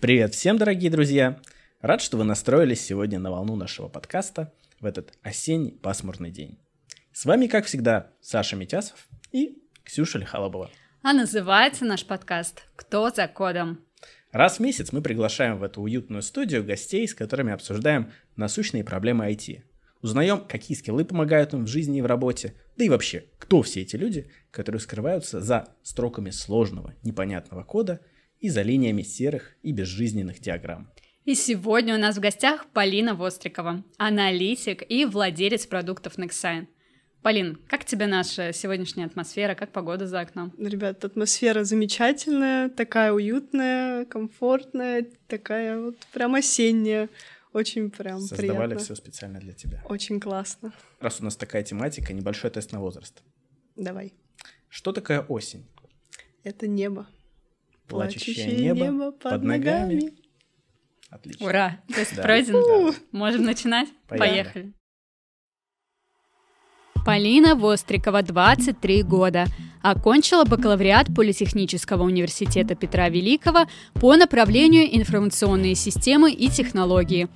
Привет всем, дорогие друзья! Рад, что вы настроились сегодня на волну нашего подкаста в этот осенний пасмурный день. С вами, как всегда, Саша Митясов и Ксюша Лихалобова. А называется наш подкаст «Кто за кодом?». Раз в месяц мы приглашаем в эту уютную студию гостей, с которыми обсуждаем насущные проблемы IT. Узнаем, какие скиллы помогают им в жизни и в работе, да и вообще, кто все эти люди, которые скрываются за строками сложного, непонятного кода и за линиями серых и безжизненных диаграмм. И сегодня у нас в гостях Полина Вострикова, аналитик и владелец продуктов Nexign. Полин, как тебе наша сегодняшняя атмосфера, как погода за окном? Ребят, атмосфера замечательная, такая уютная, комфортная, такая вот прям осенняя. Очень прям Создавали приятно. все специально для тебя. Очень классно. Раз у нас такая тематика, небольшой тест на возраст. Давай. Что такое осень? Это небо. Плачущее небо, под ногами. Отлично. Ура! Тест Да. пройден. Да. Можем начинать? Поехали. Поехали. Полина Вострикова, 23 года. Окончила бакалавриат Политехнического университета Петра Великого по направлению информационные системы и технологии.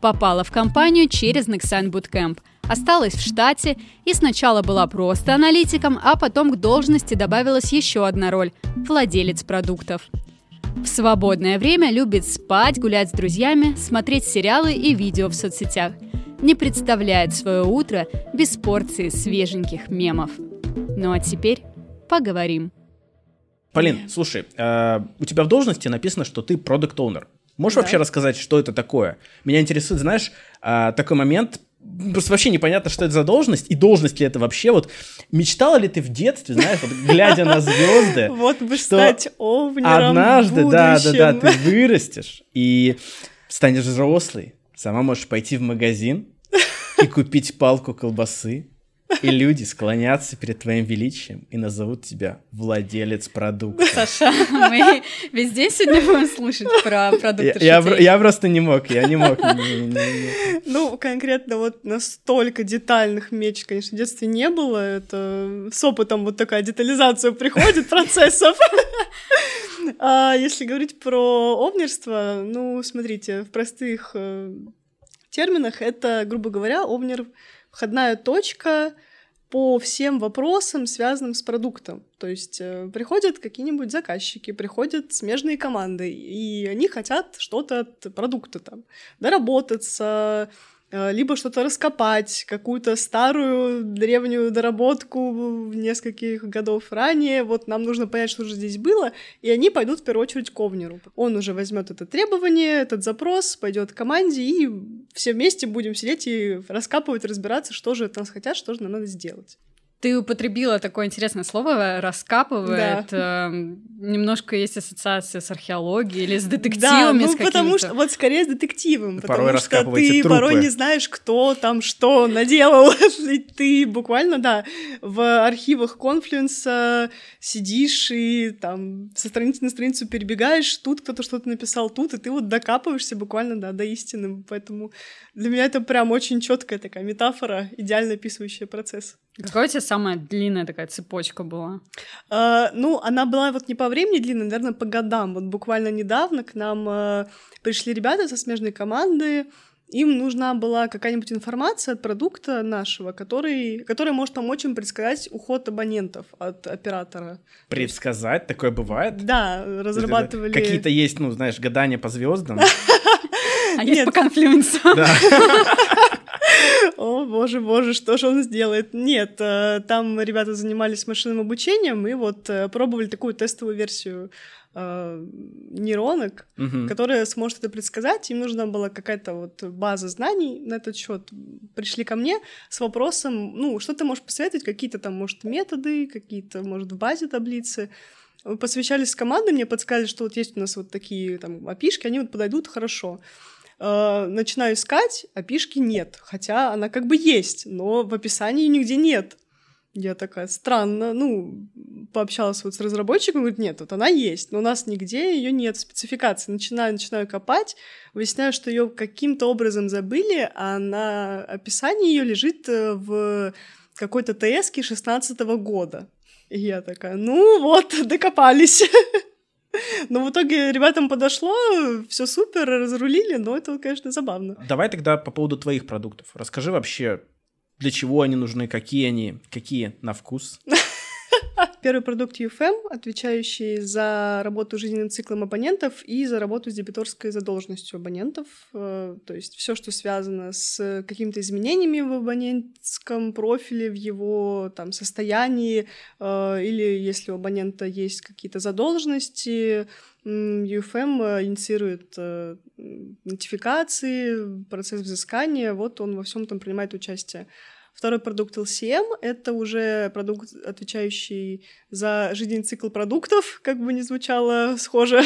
Попала в компанию через Nexan Bootcamp. Осталась в штате и сначала была просто аналитиком, а потом к должности добавилась еще одна роль – владелец продуктов. В свободное время любит спать, гулять с друзьями, смотреть сериалы и видео в соцсетях. Не представляет свое утро без порции свеженьких мемов. Ну а теперь поговорим. Полин, слушай, э, у тебя в должности написано, что ты продукт оунер Можешь Да. вообще рассказать, что это такое? Меня интересует, знаешь, э, такой момент, просто вообще непонятно, что это за должность, и должность ли это вообще, вот, мечтала ли ты в детстве, знаешь, вот, глядя на звезды, Вот бы стать овнером однажды, да, да, да, ты вырастешь и станешь взрослый, сама можешь пойти в магазин и купить палку колбасы, и люди склонятся перед твоим величием и назовут тебя владелец продукта. Саша, мы везде сегодня будем слушать про Я, продукты я, шутей. я просто не мог, я не мог. Не- не- не. Ну, конкретно вот настолько детальных меч, конечно, в детстве не было. Это с опытом вот такая детализация приходит процессов. А если говорить про овнерство, ну, смотрите, в простых э, терминах это, грубо говоря, овнер — входная точка по всем вопросам, связанным с продуктом. То есть э, приходят какие-нибудь заказчики, приходят смежные команды, и они хотят что-то от продукта там, доработаться, либо что-то раскопать, какую-то старую древнюю доработку нескольких годов ранее. Вот нам нужно понять, что же здесь было, и они пойдут в первую очередь к овнеру. Он уже возьмет это требование, этот запрос, пойдет к команде, и все вместе будем сидеть и раскапывать, разбираться, что же от нас хотят, что же нам надо сделать. Ты употребила такое интересное слово «раскапывает». Эм, Немножко есть ассоциация с археологией или с Да, детективами, ну с потому что вот скорее с детективом, Порой потому что ты трупы. порой не знаешь, кто там что наделал. И ты буквально, да, в архивах конфлюенса сидишь и там со страницы на страницу перебегаешь, тут кто-то что-то написал, тут, и ты вот докапываешься буквально, да, до истины. Поэтому для меня это прям очень четкая такая метафора, идеально описывающая процесс. Какая у тебя самая длинная такая цепочка была? А, ну, она была вот не по времени длинной, наверное, по годам. Вот буквально недавно к нам а, пришли ребята со смежной команды. Им нужна была какая-нибудь информация от продукта нашего, который, который может помочь им предсказать уход абонентов от оператора. Предсказать, такое бывает? Да, разрабатывали... Какие-то есть, ну, знаешь, гадания по звездам. А есть Нет. по конфлюенсу. О, боже, боже, что же он сделает? Нет, э, там ребята занимались машинным обучением и вот э, пробовали такую тестовую версию э, нейронок, Мгм. которая сможет это предсказать. Им нужна была какая-то вот база знаний на этот счет. Пришли ко мне с вопросом, ну, что ты можешь посоветовать, какие-то там, может, методы, какие-то, может, в базе таблицы. Посвящались с командой, мне подсказали, что вот есть у нас вот такие там опишки, они вот подойдут хорошо. Э, Начинаю искать, опишки нет, хотя она как бы есть, но в описании нигде нет. Я такая, странно, ну, пообщалась вот с разработчиком, говорит, нет, вот она есть, но у нас нигде ее нет в спецификации. Начинаю, начинаю копать, выясняю, что ее каким-то образом забыли, а на описании ее лежит э, в какой-то ТС 16 года. И я такая, ну вот, докопались. Но в итоге ребятам подошло, все супер, разрулили, но это, конечно, забавно. Давай тогда по поводу твоих продуктов. Расскажи вообще, для чего они нужны, какие они, какие на вкус. Первый продукт UFM, отвечающий за работу жизненным циклом абонентов и за работу с дебиторской задолженностью абонентов. Э, то есть все, что связано с какими-то изменениями в абонентском профиле, в его там, состоянии, э, или если у абонента есть какие-то задолженности, UFM инициирует э, нотификации, процесс взыскания, вот он во всем там принимает участие. Второй продукт LCM — это уже продукт, отвечающий за жизненный цикл продуктов, как бы ни звучало схоже.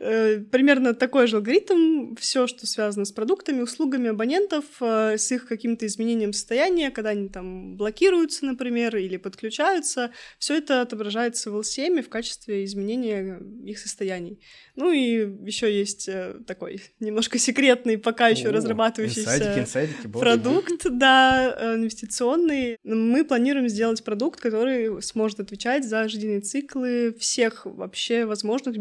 Э, примерно такой же алгоритм. Все, что связано с продуктами, услугами абонентов, э, с их каким-то изменением состояния, когда они там блокируются, например, или подключаются, все это отображается в LCM в качестве изменения их состояний. Ну и еще есть э, такой немножко секретный, пока еще разрабатывающийся инсайдики, инсайдики, продукт, да, инвестиционный. Мы планируем сделать продукт, который сможет отвечать за жизненные циклы всех вообще возможных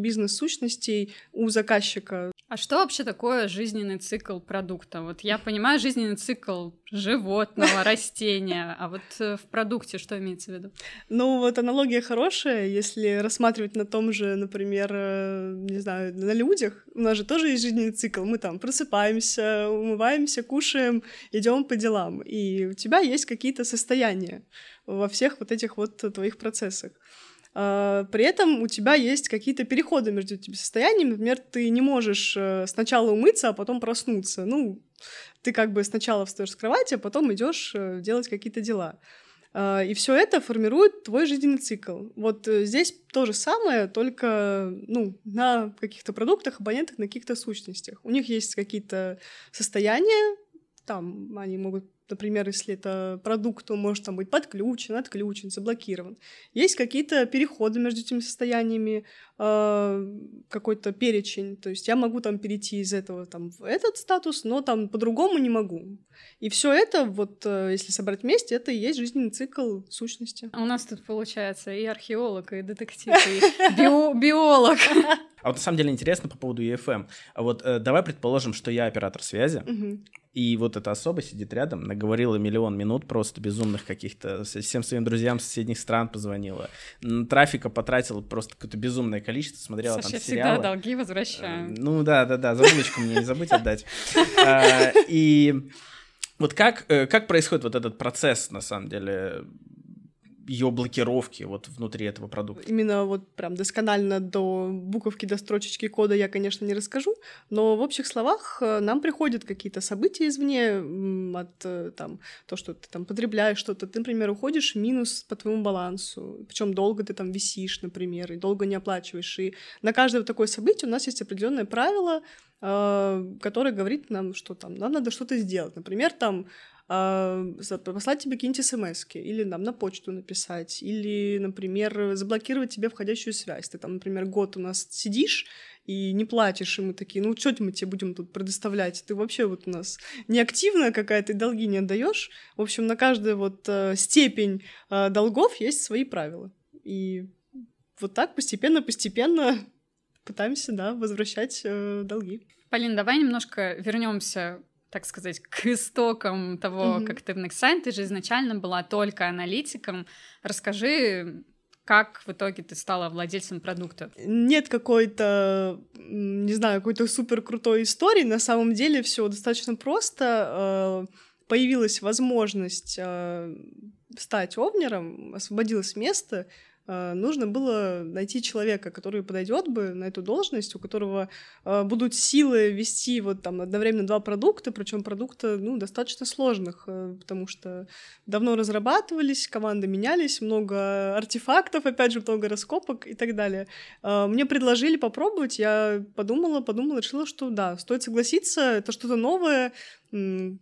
бизнес-сущностей, у заказчика. А что вообще такое жизненный цикл продукта? Вот я понимаю жизненный цикл животного, растения, а вот э, в продукте что имеется в виду? Ну вот аналогия хорошая, если рассматривать на том же, например, э, не знаю, на людях, у нас же тоже есть жизненный цикл, мы там просыпаемся, умываемся, кушаем, идем по делам, и у тебя есть какие-то состояния во всех вот этих вот твоих процессах. А, при этом у тебя есть какие-то переходы между этими состояниями. Например, ты не можешь э, сначала умыться, а потом проснуться. Ну, ты как бы сначала встаешь с кровати, а потом идешь э, делать какие-то дела. А, и все это формирует твой жизненный цикл. Вот э, здесь то же самое, только ну, на каких-то продуктах, абонентах, на каких-то сущностях. У них есть какие-то состояния, там они могут Например, если это продукт, он может там быть подключен, отключен, заблокирован. Есть какие-то переходы между этими состояниями, э, какой-то перечень. То есть я могу там перейти из этого там, в этот статус, но там по-другому не могу. И все это, вот э, если собрать вместе, это и есть жизненный цикл сущности. А у нас тут получается и археолог, и детектив, и биолог. А вот на самом деле интересно по поводу EFM. А вот э, давай предположим, что я оператор связи, и вот эта особа сидит рядом, наговорила миллион минут просто безумных каких-то, всем своим друзьям с соседних стран позвонила. Трафика потратила просто какое-то безумное количество, смотрела Саша, там сериалы. всегда долги возвращаю. Э, ну да, да, да, за булочку мне не забудь отдать. А, и вот как, э, как происходит вот этот процесс, на самом деле, ее блокировки вот внутри этого продукта. Именно вот прям досконально до буковки, до строчечки кода я, конечно, не расскажу, но в общих словах э, нам приходят какие-то события извне от э, там то, что ты там потребляешь что-то. Ты, например, уходишь минус по твоему балансу, причем долго ты там висишь, например, и долго не оплачиваешь. И на каждое такое событие у нас есть определенное правило, э, которое говорит нам, что там нам надо что-то сделать. Например, там послать тебе какие-нибудь смс или нам на почту написать, или, например, заблокировать тебе входящую связь. Ты там, например, год у нас сидишь и не платишь, и мы такие, ну что мы тебе будем тут предоставлять? Ты вообще вот у нас неактивная какая-то, долги не отдаешь. В общем, на каждую вот э, степень э, долгов есть свои правила. И вот так постепенно-постепенно пытаемся, да, возвращать э, долги. Полин, давай немножко вернемся так сказать, к истокам того, mm-hmm. как ты в Nexign, ты же изначально была только аналитиком. Расскажи, как в итоге ты стала владельцем продукта? Нет какой-то, не знаю, какой-то супер крутой истории. На самом деле все достаточно просто. Э, появилась возможность э, стать овнером, освободилось место, нужно было найти человека, который подойдет бы на эту должность, у которого э, будут силы вести вот там одновременно два продукта, причем продукта ну, достаточно сложных, э, потому что давно разрабатывались, команды менялись, много артефактов, опять же, много раскопок и так далее. Мне предложили попробовать, я подумала, подумала, решила, что да, стоит согласиться, это что-то новое,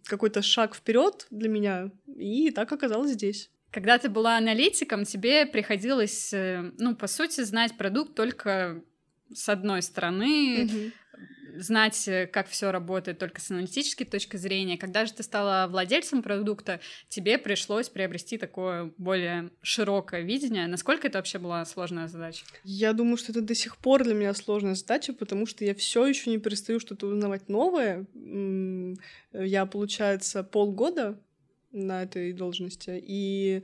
какой-то шаг вперед для меня, и так оказалось здесь. Когда ты была аналитиком, тебе приходилось, э, ну, по сути, знать продукт только с одной стороны. знать, э, как все работает только с аналитической точки зрения. Когда же ты стала владельцем продукта, тебе пришлось приобрести такое более широкое видение. Насколько это вообще была сложная задача? Я думаю, что это до сих пор для меня сложная задача, потому что я все еще не перестаю что-то узнавать новое. Я, получается, полгода на этой должности, и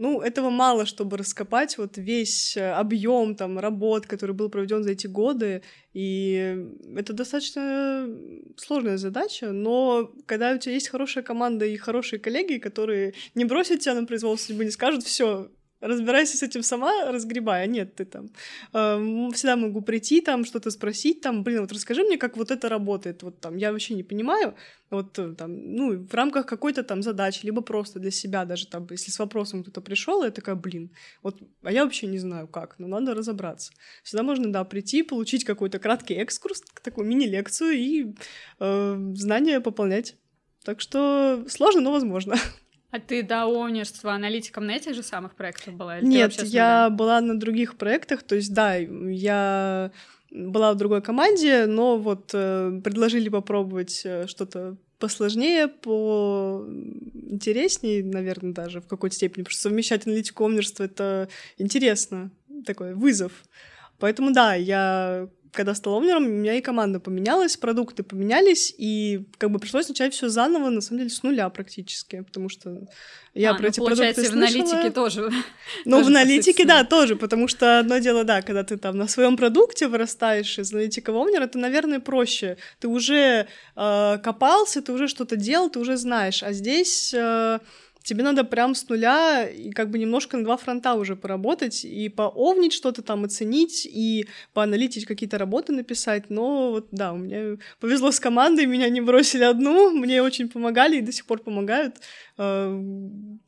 ну, этого мало, чтобы раскопать. Вот весь э, объем там работ, который был проведен за эти годы, и это достаточно сложная задача, но когда у тебя есть хорошая команда и хорошие коллеги, которые не бросят тебя на произвол судьбы, не скажут, все, разбирайся с этим сама, разгребай, а нет, ты там э, всегда могу прийти, там что-то спросить, там, блин, вот расскажи мне, как вот это работает, вот там, я вообще не понимаю, вот э, там, ну, в рамках какой-то там задачи, либо просто для себя даже там, если с вопросом кто-то пришел, я такая, блин, вот, а я вообще не знаю как, но надо разобраться. Всегда можно, да, прийти, получить какой-то краткий экскурс, такую мини-лекцию и э, знания пополнять. Так что сложно, но возможно. А ты до универства аналитиком на этих же самых проектах была? Или Нет, я была на других проектах, то есть, да, я была в другой команде, но вот э, предложили попробовать э, что-то посложнее, по интереснее, наверное, даже в какой-то степени, потому что совмещать аналитику и это интересно, такой вызов. Поэтому да, я когда стал овнером, у меня и команда поменялась, продукты поменялись, и как бы пришлось начать все заново, на самом деле, с нуля практически, потому что я а, про ну, эти получается, продукты в аналитике тоже. Ну, тоже в аналитике, да, тоже, потому что одно дело, да, когда ты там на своем продукте вырастаешь из аналитика в овнер, это, наверное, проще. Ты уже э, копался, ты уже что-то делал, ты уже знаешь, а здесь... Э, тебе надо прям с нуля и как бы немножко на два фронта уже поработать и поовнить что-то там, оценить и поаналитить какие-то работы написать. Но вот да, у меня повезло с командой, меня не бросили одну, мне очень помогали и до сих пор помогают э,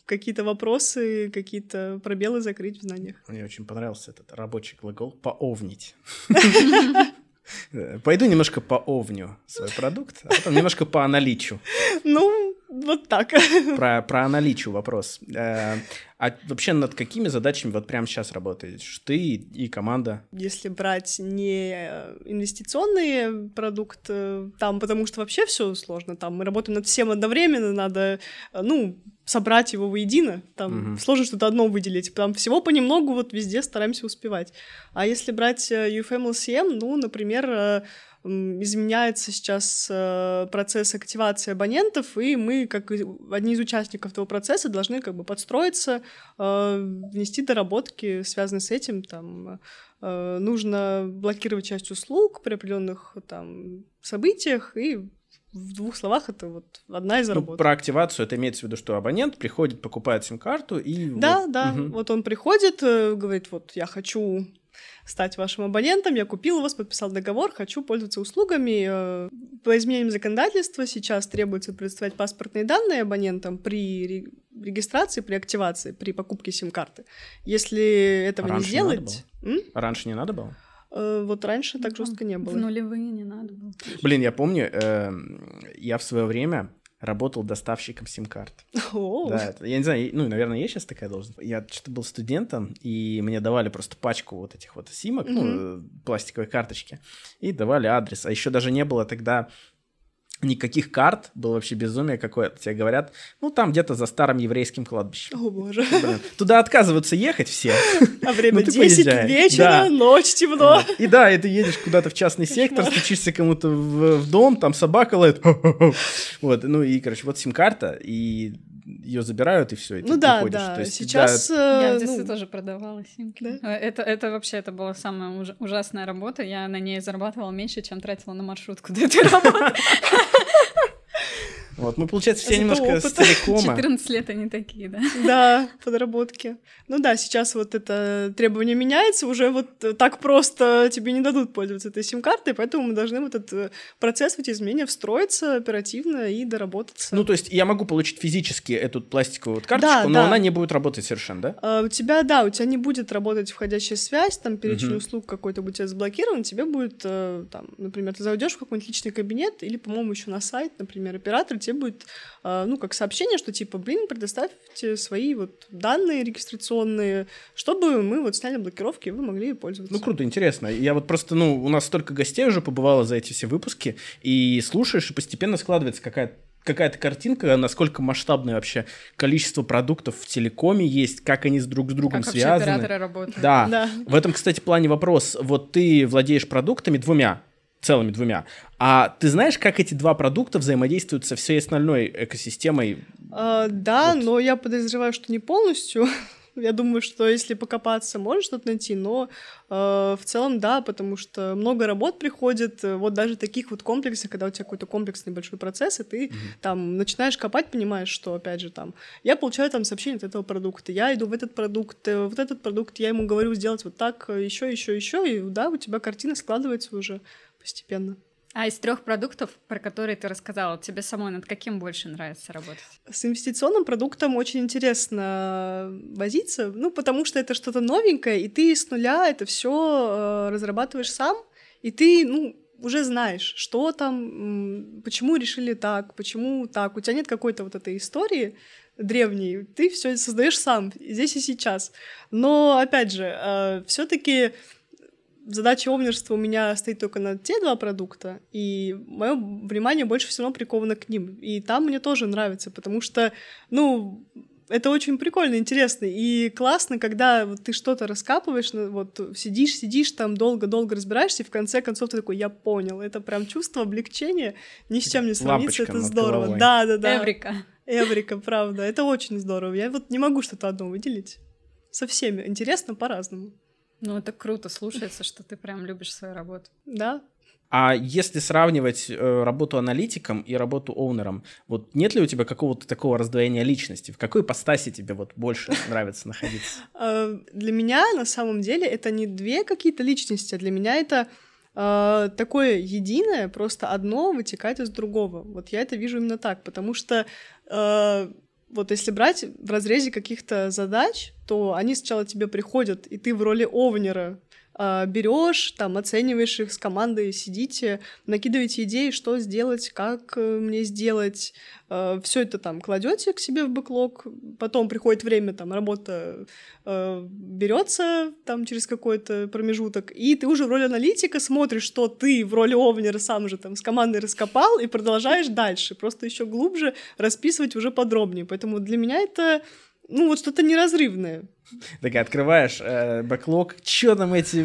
какие-то вопросы, какие-то пробелы закрыть в знаниях. Мне очень понравился этот рабочий глагол «поовнить». Пойду немножко поовню свой продукт, а потом немножко поаналичу. Ну, вот так. Про, про аналичу вопрос. Э, а вообще над какими задачами вот прямо сейчас работаешь ты и команда? Если брать не инвестиционный продукт, там, потому что вообще все сложно, там мы работаем над всем одновременно, надо, ну, собрать его воедино, там угу. сложно что-то одно выделить, там всего понемногу вот везде стараемся успевать. А если брать UFM LCM, ну, например, э, изменяется сейчас э, процесс активации абонентов, и мы, как одни из участников этого процесса, должны как бы подстроиться, э, внести доработки, связанные с этим, там, э, нужно блокировать часть услуг при определенных там событиях, и в двух словах это вот одна из работ. Ну, про активацию это имеется в виду, что абонент приходит, покупает сим-карту и... Да, вот, да, угу. вот он приходит, говорит, вот я хочу стать вашим абонентом, я купил вас, подписал договор, хочу пользоваться услугами. Э, по изменениям законодательства сейчас требуется предоставлять паспортные данные абонентам при регистрации, при активации, при покупке сим-карты. Если этого Раньше не сделать... Не Раньше не надо было? Э, вот раньше так жестко не было. В нулевые не надо было. Блин, я помню, э, я в свое время работал доставщиком сим-карт. Да, это, я не знаю, ну, наверное, есть сейчас такая должность. Я что-то был студентом, и мне давали просто пачку вот этих вот симок, mm-hmm. ну, пластиковые карточки, и давали адрес. А еще даже не было тогда никаких карт, было вообще безумие какое-то. Тебе говорят, ну, там где-то за старым еврейским кладбищем. О, боже. Блин, туда отказываются ехать все. А время ну, 10 поезжай. вечера, да. ночь, темно. И да, и ты едешь куда-то в частный сектор, стучишься кому-то в, в дом, там собака лает. Вот, ну и, короче, вот сим-карта, и ее забирают и все. И ну да, уходишь. да. есть, Сейчас да, я в детстве ну... тоже продавала симки. Да? Э, это, это вообще это была самая уж, ужасная работа. Я на ней зарабатывала меньше, чем тратила на маршрутку до этой работы. Вот, мы, получается, все немножко с телекома. 14 лет они такие, да? Да, подработки. Ну да, сейчас вот это требование меняется, уже вот так просто тебе не дадут пользоваться этой сим-картой, поэтому мы должны вот этот процесс, эти изменения встроиться оперативно и доработаться. Ну, то есть я могу получить физически эту пластиковую вот карточку, да, но да. она не будет работать совершенно, да? А, у тебя, да, у тебя не будет работать входящая связь, там перечень угу. услуг какой-то будет заблокирован, тебе будет, э, там, например, ты зайдешь в какой-нибудь личный кабинет или, по-моему, еще на сайт, например, оператор тебе будет, э, ну, как сообщение, что типа, блин, предоставьте свои вот данные регистрационные, чтобы мы вот сняли блокировки, и вы могли пользоваться. Ну, круто, интересно. Я вот просто, ну, у нас столько гостей уже побывало за эти все выпуски, и слушаешь, и постепенно складывается какая-то какая-то картинка, насколько масштабное вообще количество продуктов в телекоме есть, как они с друг с другом как связаны. операторы работают. Да. Да. В этом, кстати, плане вопрос. Вот ты владеешь продуктами двумя, целыми двумя, а ты знаешь, как эти два продукта взаимодействуют со всей остальной экосистемой? А, да, Вот. но я подозреваю, что не полностью. Я думаю, что если покопаться, можно что-то найти, но э, в целом да, потому что много работ приходит, э, вот даже таких вот комплексов, когда у тебя какой-то комплексный большой процесс, и ты там начинаешь копать, понимаешь, что, опять же, там, я получаю там сообщение от этого продукта, я иду в этот продукт, э, вот этот продукт, я ему говорю сделать вот так, еще, еще, еще, и да, у тебя картина складывается уже постепенно. А из трех продуктов, про которые ты рассказала, тебе самой над каким больше нравится работать? С инвестиционным продуктом очень интересно возиться, ну, потому что это что-то новенькое, и ты с нуля это все разрабатываешь сам, и ты, ну, уже знаешь, что там, почему решили так, почему так. У тебя нет какой-то вот этой истории древней, ты все создаешь сам, здесь и сейчас. Но, опять же, все-таки задача овнерства у меня стоит только на те два продукта, и мое внимание больше всего приковано к ним. И там мне тоже нравится, потому что, ну, это очень прикольно, интересно и классно, когда вот ты что-то раскапываешь, вот сидишь, сидишь там долго-долго разбираешься, и в конце концов ты такой, я понял, это прям чувство облегчения, ни с чем не сравнится, Лампочка это над здорово. головой. Да, да, да. Эврика. Эврика, правда, это очень здорово. Я вот не могу что-то одно выделить. Со всеми. Интересно по-разному. Ну, это круто слушается, что ты прям любишь свою работу. Да, А если сравнивать э, работу аналитиком и работу оунером, вот нет ли у тебя какого-то такого раздвоения личности? В какой ипостаси тебе вот больше нравится находиться? Э, Для меня на самом деле это не две какие-то личности, а для меня это э, такое единое, просто одно вытекает из другого. Вот я это вижу именно так, потому что э, вот если брать в разрезе каких-то задач, то они сначала тебе приходят, и ты в роли овнера берешь, там, оцениваешь их с командой, сидите, накидываете идеи, что сделать, как э, мне сделать, все это там кладете к себе в бэклог, потом приходит время, там, работа э, берется там через какой-то промежуток, и ты уже в роли аналитика смотришь, что ты в роли овнера сам же там с командой раскопал, и продолжаешь дальше, просто еще глубже расписывать уже подробнее. Поэтому для меня это ну, вот что-то неразрывное. Так открываешь э, бэклог, что там эти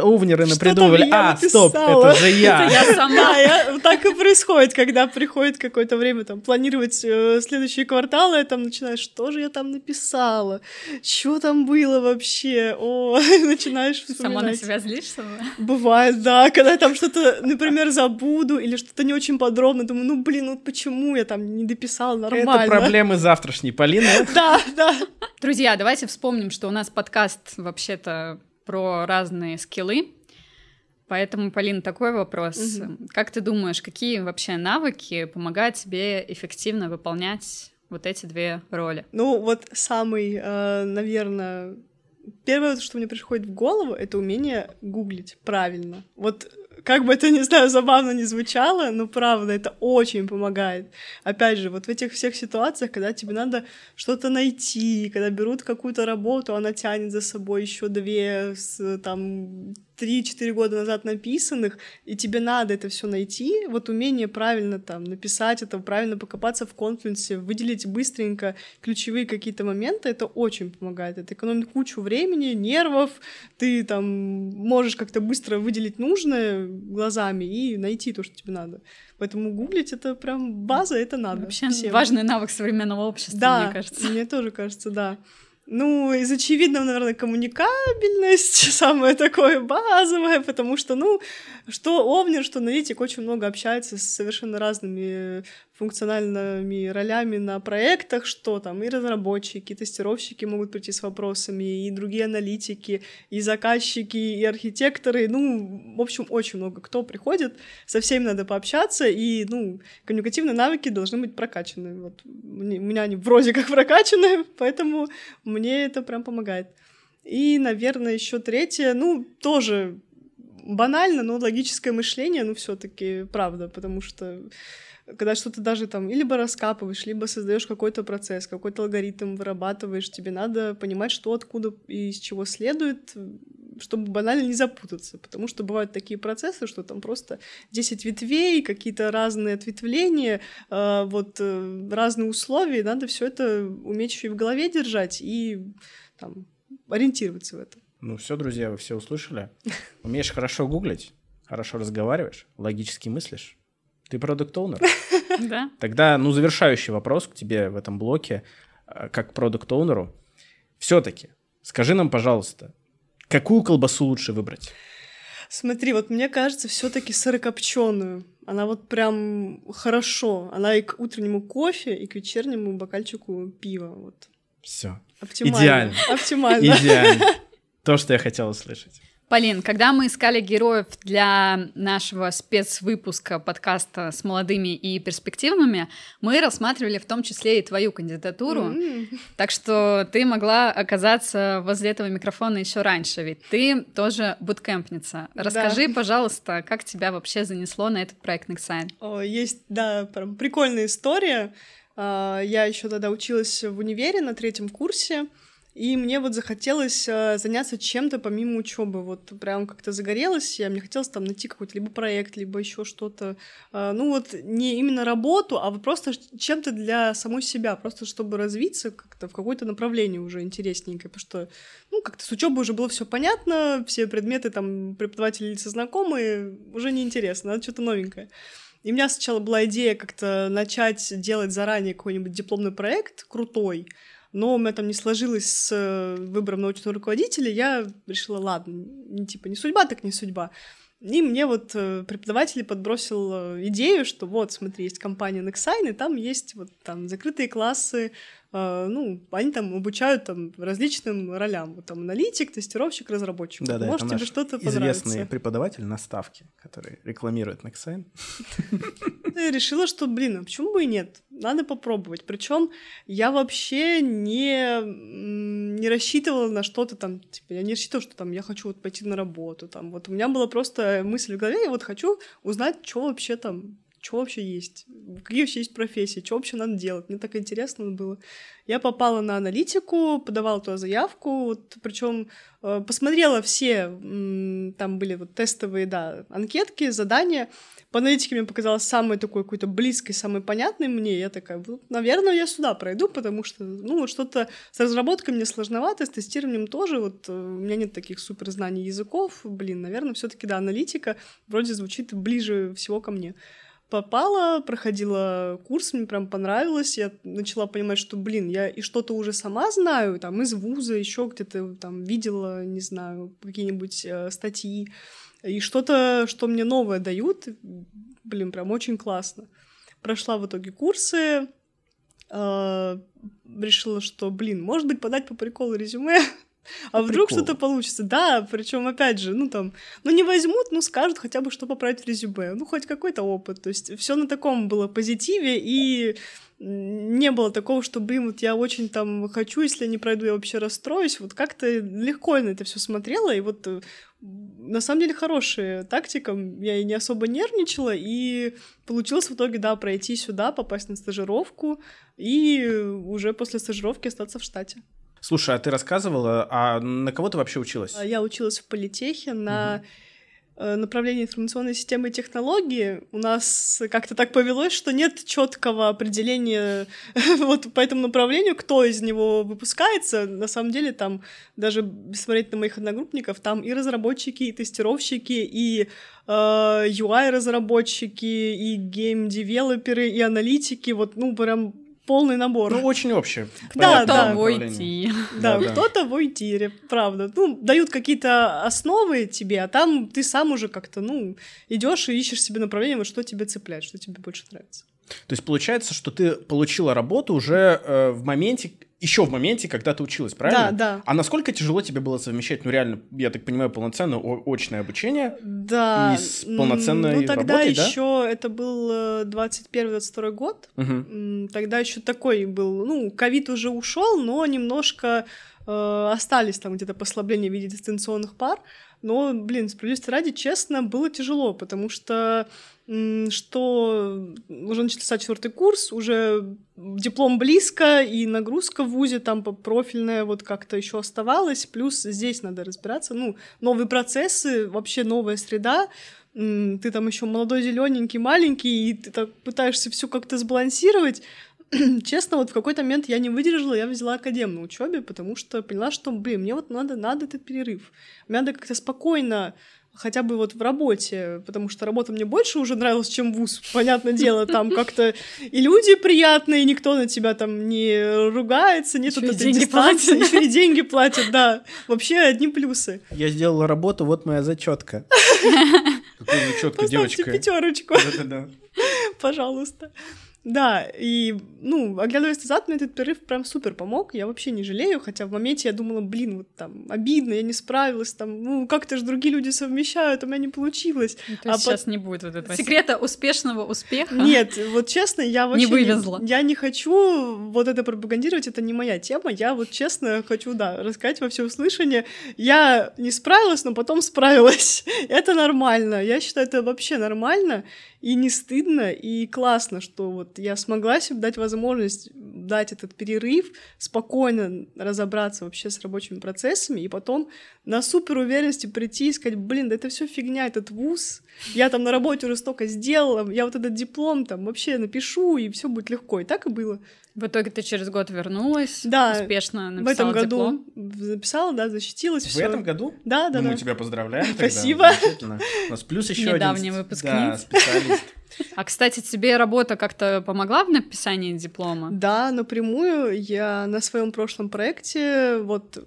овнеры напридумывали? А, стоп, написала? это же я. Я сама. Да, я, так и происходит, когда приходит какое-то время там планировать э, следующие кварталы, там начинаешь, что же я там написала, что там было вообще, о, начинаешь Сама вспоминать. на себя злишься? Бывает, да, когда я там что-то, например, забуду или что-то не очень подробно, думаю, ну, блин, вот почему я там не дописала нормально. Это проблемы завтрашней Полины. Да, да. Друзья, давайте вспомним, что у нас подкаст вообще-то про разные скиллы. Поэтому, Полин, такой вопрос. Как ты думаешь, какие вообще навыки помогают тебе эффективно выполнять вот эти две роли? Ну, вот самый, э, наверное, первое, что мне приходит в голову, это умение гуглить правильно. Вот как бы это, не знаю, забавно не звучало, но правда, это очень помогает. Опять же, вот в этих всех ситуациях, когда тебе надо что-то найти, когда берут какую-то работу, она тянет за собой еще две, там, 3-4 года назад написанных, и тебе надо это все найти, вот умение правильно там написать это, правильно покопаться в конфликте, выделить быстренько ключевые какие-то моменты, это очень помогает. Это экономит кучу времени, нервов, ты там можешь как-то быстро выделить нужное глазами и найти то, что тебе надо. Поэтому гуглить это прям база, это надо. Вообще всем. важный навык современного общества, Да, мне кажется. мне тоже кажется, да. Ну, из очевидного, наверное, коммуникабельность, самое такое базовое, потому что, ну, что Овнер, что аналитик очень много общается с совершенно разными функциональными ролями на проектах, что там и разработчики, и тестировщики могут прийти с вопросами, и другие аналитики, и заказчики, и архитекторы, ну, в общем, очень много кто приходит, со всеми надо пообщаться, и, ну, коммуникативные навыки должны быть прокачаны. Вот у меня они вроде как прокачаны, поэтому мне это прям помогает. И, наверное, еще третье, ну, тоже банально, но логическое мышление, ну, все таки правда, потому что когда что-то даже там либо раскапываешь, либо создаешь какой-то процесс, какой-то алгоритм вырабатываешь, тебе надо понимать, что откуда и из чего следует, чтобы банально не запутаться, потому что бывают такие процессы, что там просто 10 ветвей, какие-то разные ответвления, э, вот э, разные условия, надо все это уметь еще и в голове держать и там, ориентироваться в этом. Ну все, друзья, вы все услышали. Умеешь хорошо гуглить, хорошо разговариваешь, логически мыслишь. Ты продукт оунер Да. Тогда, ну, завершающий вопрос к тебе в этом блоке, э, как продукт оунеру Все-таки, скажи нам, пожалуйста, какую колбасу лучше выбрать? Смотри, вот мне кажется, все-таки сырокопченую. Она вот прям хорошо. Она и к утреннему кофе, и к вечернему бокальчику пива. Вот. Все. Оптимально. Идеально. Оптимально. Идеально. То, что я хотел услышать. Полин, когда мы искали героев для нашего спецвыпуска подкаста с молодыми и перспективными, мы рассматривали в том числе и твою кандидатуру. М. Так что ты могла оказаться возле этого микрофона еще раньше, ведь ты тоже буткемпница. Расскажи, пожалуйста, как тебя вообще занесло на этот проект Nexign? О, Есть, да, прям прикольная история. А, Я еще тогда училась в универе на третьем курсе, и мне вот захотелось а, заняться чем-то помимо учебы. Вот прям как-то загорелась я, мне хотелось там найти какой-то либо проект, либо еще что-то. А, Ну вот не именно работу, а просто чем-то для самой себя, просто чтобы развиться как-то в какое-то направление уже интересненькое, потому что ну, как-то с учебой уже было все понятно, все предметы там преподаватели лица знакомые, уже неинтересно, надо что-то новенькое. И у меня сначала была идея как-то начать делать заранее какой-нибудь дипломный проект крутой, но у меня там не сложилось с э, выбором научного руководителя, я решила, ладно, типа не судьба, так не судьба. И мне вот э, преподаватель подбросил э, идею, что вот, смотри, есть компания Nexign, и там есть вот там закрытые классы, э, ну, они там обучают там различным ролям, вот там аналитик, тестировщик, разработчик. Да-да, Может, это тебе что-то известный понравится. преподаватель на ставке, который рекламирует Nexign. Решила, что, блин, а почему бы и нет? Надо попробовать. Причем я вообще не, не рассчитывала на что-то там, типа, я не рассчитывала, что там я хочу вот пойти на работу. Там. Вот у меня была просто мысль в голове, я вот хочу узнать, что вообще там, что вообще есть, какие вообще есть профессии, что вообще надо делать. Мне так интересно было. Я попала на аналитику, подавала туда заявку, вот, причем э, посмотрела все, м, там были вот тестовые, да, анкетки, задания. По аналитике мне показалось самой такой какой-то близкой, самой понятной мне. Я такая, ну, наверное, я сюда пройду, потому что, ну, вот что-то с разработкой мне сложновато, с тестированием тоже. Вот э, у меня нет таких супер знаний языков. Блин, наверное, все таки да, аналитика вроде звучит ближе всего ко мне. Попала, проходила курс, мне прям понравилось. Я начала понимать, что, блин, я и что-то уже сама знаю, там, из вуза, еще где-то там видела, не знаю, какие-нибудь э, статьи. И что-то, что мне новое дают, блин, прям очень классно. Прошла в итоге курсы, э, решила, что, блин, может быть, подать по приколу резюме, а По вдруг что-то получится. Да, причем опять же, ну там, ну не возьмут, ну скажут хотя бы, что поправить в резюме. Ну, хоть какой-то опыт. То есть все на таком было позитиве, и не было такого, что, блин, вот я очень там хочу, если я не пройду, я вообще расстроюсь. Вот как-то легко я на это все смотрела, и вот э, на самом деле хорошая тактика. Я и не особо нервничала, и получилось в итоге, да, пройти сюда, попасть на стажировку, и уже после стажировки остаться в штате. Слушай, а ты рассказывала, а на кого ты вообще училась? А Я училась в политехе на э, направлении информационной системы и технологии. У нас как-то так повелось, что нет четкого определения вот по этому направлению, кто из него выпускается. На самом деле там, даже смотреть на моих одногруппников, там и разработчики, и тестировщики, и э, UI-разработчики, и гейм-девелоперы, и аналитики. Вот, ну, прям полный набор. Ну, очень общее. Да, да. Кто направление. войти? Да, Да-да. кто-то в ОИТире, правда. Ну, дают какие-то основы тебе, а там ты сам уже как-то, ну, идешь и ищешь себе направление, вот что тебе цепляет, что тебе больше нравится. То есть получается, что ты получила работу уже э, в моменте, еще в моменте, когда ты училась, правильно? Да, да. А насколько тяжело тебе было совмещать, ну реально, я так понимаю, полноценное очное обучение? Да. И с полноценной Ну, тогда работой, да? еще это был э, 21-22 год. Мгм. М, Тогда еще такой был, ну, ковид уже ушел, но немножко э, остались там где-то послабления в виде дистанционных пар. Но, блин, справедливости ради, честно, было тяжело, потому что что уже начался четвертый курс, уже диплом близко, и нагрузка в ВУЗе там профильная вот как-то еще оставалась, плюс здесь надо разбираться, ну, новые процессы, вообще новая среда, ты там еще молодой, зелененький, маленький, и ты так пытаешься все как-то сбалансировать. Честно, вот в какой-то момент я не выдержала, я взяла академ на учебе, потому что поняла, что, блин, мне вот надо, надо этот перерыв. Мне надо как-то спокойно хотя бы вот в работе, потому что работа мне больше уже нравилась, чем вуз, понятное дело, там как-то и люди приятные, никто на тебя там не ругается, нет Ещё вот и этой деньги дистанции, платят. еще и деньги платят, да, вообще одни плюсы. Я сделала работу, вот моя зачетка. Какой зачетка, девочка? пятерочку. Да-да-да. Пожалуйста. Да, и, ну, оглядываясь назад, мне этот перерыв прям супер помог, я вообще не жалею, хотя в моменте я думала, блин, вот там, обидно, я не справилась, там, ну, как-то же другие люди совмещают, у меня не получилось. Ну, То А есть по- сейчас не будет вот этого секрета успешного успеха. Нет, вот честно, я вообще... вывезла. Я не хочу вот это пропагандировать, это не моя тема, я вот честно хочу, да, рассказать во всеуслышание. Я не справилась, но потом справилась. это нормально, я считаю, это вообще нормально, и не стыдно, и классно, что вот я смогла себе дать возможность дать этот перерыв, спокойно разобраться вообще с рабочими процессами, и потом на супер уверенности прийти и сказать, блин, да это все фигня, этот вуз, я там на работе уже столько сделала, я вот этот диплом там вообще напишу, и все будет легко. И так и было. В итоге ты через год вернулась, Да, успешно в этом написала году диплом. записала, да, защитилась, В все. этом году? Да, да, Ну, да. мы тебя поздравляем. тогда. Спасибо. Замечательно. У нас плюс еще Недавний один выпускник. Да, специалист. А, кстати, тебе работа как-то помогла в написании диплома? Да, напрямую я на своем прошлом проекте вот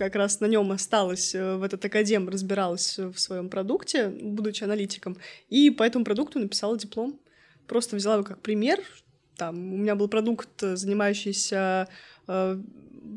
как раз на нем осталась э, в этот академ, разбиралась в своем продукте, будучи аналитиком, и по этому продукту написала диплом. Просто взяла его как пример. Там у меня был продукт, э, занимающийся э,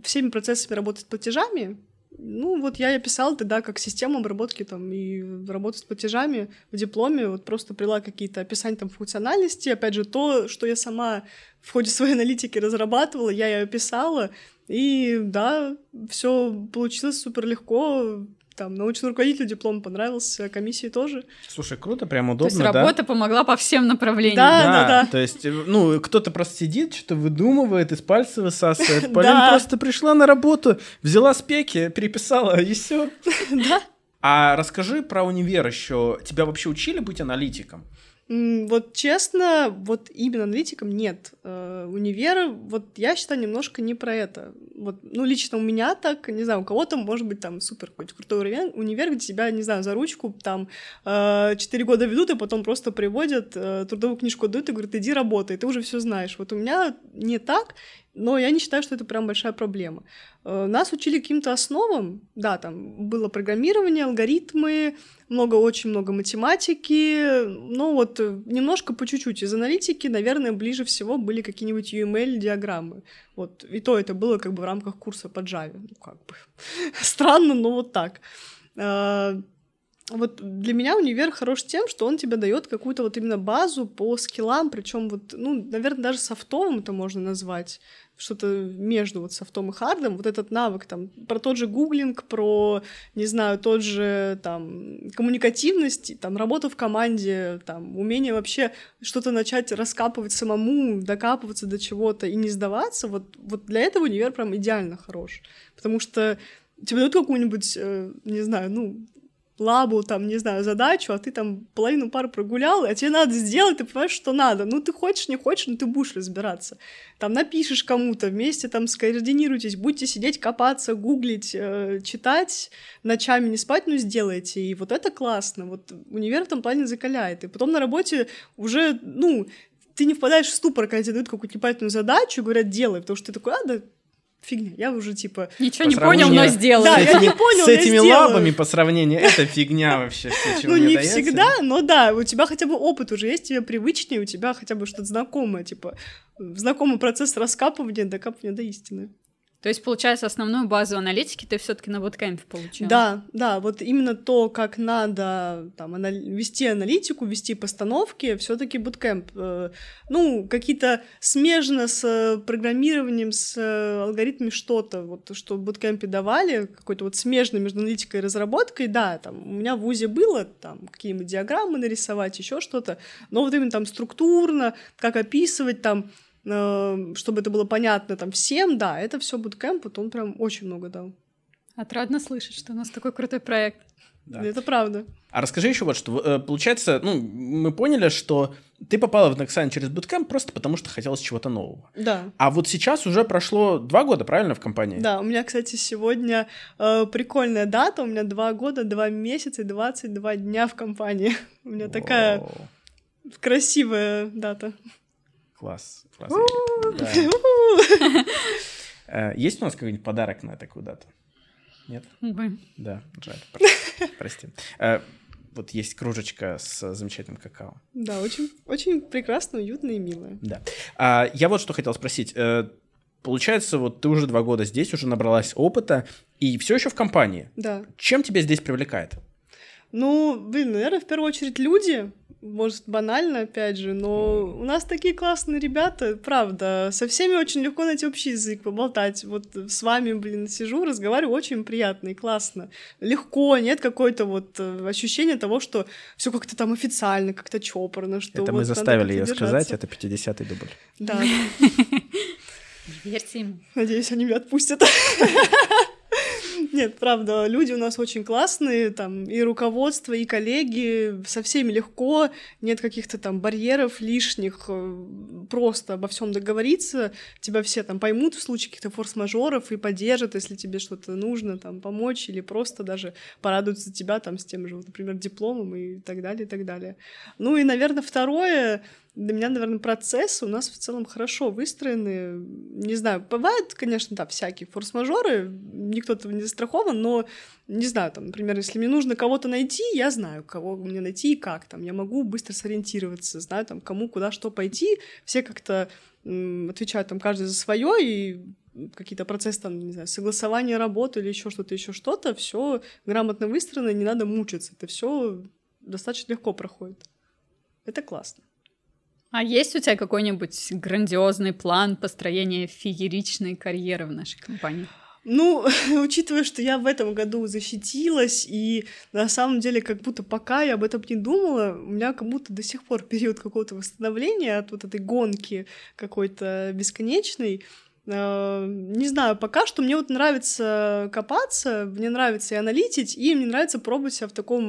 всеми процессами работы с платежами. Ну, вот я и описала тогда как систему обработки там и работы с платежами в дипломе, вот просто прила какие-то описания там функциональности, опять же, то, что я сама в ходе своей аналитики разрабатывала, я ее описала, и да, все получилось супер легко, там, научный руководителю диплом понравился, комиссии тоже. Слушай, круто, прям То есть удобно, да? работа помогла по всем направлениям. Да, да, да. То есть, ну, кто-то просто сидит, что-то выдумывает, из пальца высасывает. Полин Да. просто пришла на работу, взяла спеки, переписала, и все. Да. А расскажи про универ еще. Тебя вообще учили быть аналитиком? Вот честно, вот именно аналитиком нет. Э, Универ, вот я считаю, немножко не про это. Вот, ну, лично у меня так, не знаю, у кого-то может быть там супер какой-то крутой универ, универ, где тебя, не знаю, за ручку там э, 4 года ведут, и потом просто приводят, э, трудовую книжку дают и говорят, иди работай, ты уже все знаешь. Вот у меня не так, но я не считаю, что это прям большая проблема. Э, Нас учили каким-то основам, да, там было программирование, алгоритмы, много, очень много математики, ну вот э, немножко по чуть-чуть. Из аналитики, наверное, ближе всего были какие-нибудь UML-диаграммы. Вот, и то это было как бы в рамках курса по Java. Ну, как бы странно, но вот так. Вот для меня универ хорош тем, что он тебе дает какую-то вот именно базу по скиллам, причем вот, ну, наверное, даже софтовым это можно назвать что-то между вот софтом и хардом, вот этот навык там про тот же гуглинг, про, не знаю, тот же там коммуникативность, там работа в команде, там умение вообще что-то начать раскапывать самому, докапываться до чего-то и не сдаваться, вот, вот для этого универ прям идеально хорош, потому что тебе дают какую-нибудь, э, не знаю, ну, лабу, там, не знаю, задачу, а ты там половину пары прогулял, а тебе надо сделать, ты понимаешь, что надо. Ну, ты хочешь, не хочешь, но ты будешь разбираться. Там напишешь кому-то, вместе там скоординируйтесь, будете сидеть, копаться, гуглить, э, читать, ночами не спать, ну, сделайте. И вот это классно. Вот универ в этом плане закаляет. И потом на работе уже, ну, ты не впадаешь в ступор, когда тебе дают какую-то непонятную задачу говорят, делай, потому что ты такой, а, да, фигня, я уже, типа, Ничего По не понял, но сделал. Да, с я не этими- понял, С этими лабами по сравнению, это фигня вообще. Ну, не дается. всегда, но да, у тебя хотя бы опыт уже есть, тебе привычнее, у тебя хотя бы что-то знакомое, типа, знакомый процесс раскапывания, докапывания до истины. То есть, получается, основную базу аналитики ты все-таки на буткемпе получил? Да, да, вот именно то, как надо там, вести аналитику, вести постановки, все-таки буткемп. Э, ну, какие-то смежно с э, программированием, с э, алгоритмами что-то, вот что в буткемпе давали, какой-то вот смежный между аналитикой и разработкой, да, там у меня в ВУЗе было, там какие-нибудь диаграммы нарисовать, еще что-то, но вот именно там структурно, как описывать там чтобы это было понятно там всем, да, это все буткемп, вот он прям очень много дал. Отрадно слышать, что у нас такой крутой проект. Да. Это правда. А расскажи еще вот что. Э, получается, ну, мы поняли, что ты попала в Nexan через буткемп просто потому, что хотелось чего-то нового. Да. А вот сейчас уже прошло два года, правильно, в компании? Да, у меня, кстати, сегодня э, прикольная дата. У меня два года, два месяца и 22 дня в компании. У меня такая красивая дата. Класс. класс. Э, есть у нас какой-нибудь подарок на такую дату? Нет? Да, жаль. Прости. Э, вот есть кружечка с замечательным какао. Да, очень, очень прекрасно, уютно и мило. Да. А, я вот что хотел спросить. Э, получается, вот ты уже два года здесь, уже набралась опыта, и все еще в компании. Да. Чем тебя здесь привлекает? Ну, блин, наверное, в первую очередь люди. Может, банально, опять же, но у нас такие классные ребята, правда. Со всеми очень легко найти общий язык, поболтать. Вот с вами, блин, сижу, разговариваю, очень приятно и классно. Легко, нет какой-то вот э, ощущения того, что все как-то там официально, как-то чопорно. Что это вот мы заставили ее сказать, это 50-й дубль. Да. Верьте им. Надеюсь, они меня отпустят. Нет, правда, люди у нас очень классные, там и руководство, и коллеги, со всеми легко, нет каких-то там барьеров лишних, э, просто обо всем договориться, тебя все там поймут в случае каких-то форс-мажоров и поддержат, если тебе что-то нужно, там, помочь или просто даже порадуются тебя там с тем же, например, дипломом и так далее, и так далее. Ну и, наверное, второе, для меня, наверное, процессы у нас в целом хорошо выстроены. Не знаю, бывают, конечно, да, всякие форс-мажоры, никто этого не застрахован, но, не знаю, там, например, если мне нужно кого-то найти, я знаю, кого мне найти и как, там, я могу быстро сориентироваться, знаю, там, кому, куда, что пойти, все как-то отвечают там каждый за свое, и какие-то процессы там, не знаю, согласования работы или еще что-то, еще что-то, все грамотно выстроено, не надо мучиться, это все достаточно легко проходит. Это классно. А есть у тебя какой-нибудь грандиозный план построения фееричной карьеры в нашей компании? Ну, учитывая, что я в этом году защитилась, и на самом деле, как будто пока я об этом не думала, у меня как будто до сих пор период какого-то восстановления от вот этой гонки какой-то бесконечной. Э, не знаю, пока что мне вот нравится копаться, мне нравится и аналитить, и мне нравится пробовать себя в таком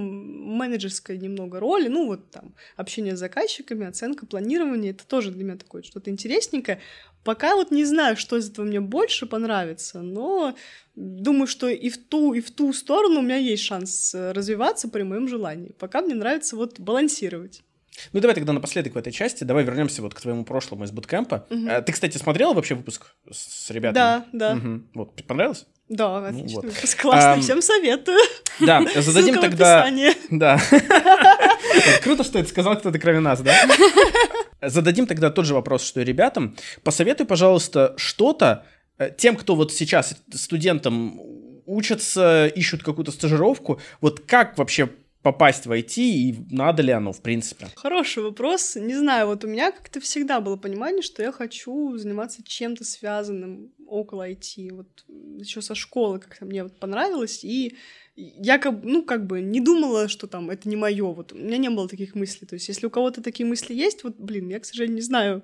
менеджерской немного роли, ну вот там общение с заказчиками, оценка, планирование, это тоже для меня такое что-то интересненькое. Пока вот не знаю, что из этого мне больше понравится, но думаю, что и в ту, и в ту сторону у меня есть шанс развиваться при моем желании. Пока мне нравится вот балансировать. Ну давай тогда напоследок в этой части, давай вернемся вот к твоему прошлому из буткемпа. Угу. Ты, кстати, смотрела вообще выпуск с ребятами? Да, да. Угу. Вот, понравилось? Да, отлично. Ну, вот. Выпуск классный, а, всем советую. Да, зададим тогда... Да. Круто, что это сказал кто-то кроме нас, да? Зададим тогда тот же вопрос, что и ребятам. Посоветуй, пожалуйста, что-то э, тем, кто вот сейчас студентам учатся, ищут какую-то стажировку, вот как вообще попасть в IT и надо ли оно, в принципе? Хороший вопрос. Не знаю, вот у меня как-то всегда было понимание, что я хочу заниматься чем-то связанным около IT. Вот еще со школы как-то мне вот понравилось, и я как, ну, как бы не думала, что там это не мое. Вот у меня не было таких мыслей. То есть, если у кого-то такие мысли есть, вот, блин, я, к сожалению, не знаю,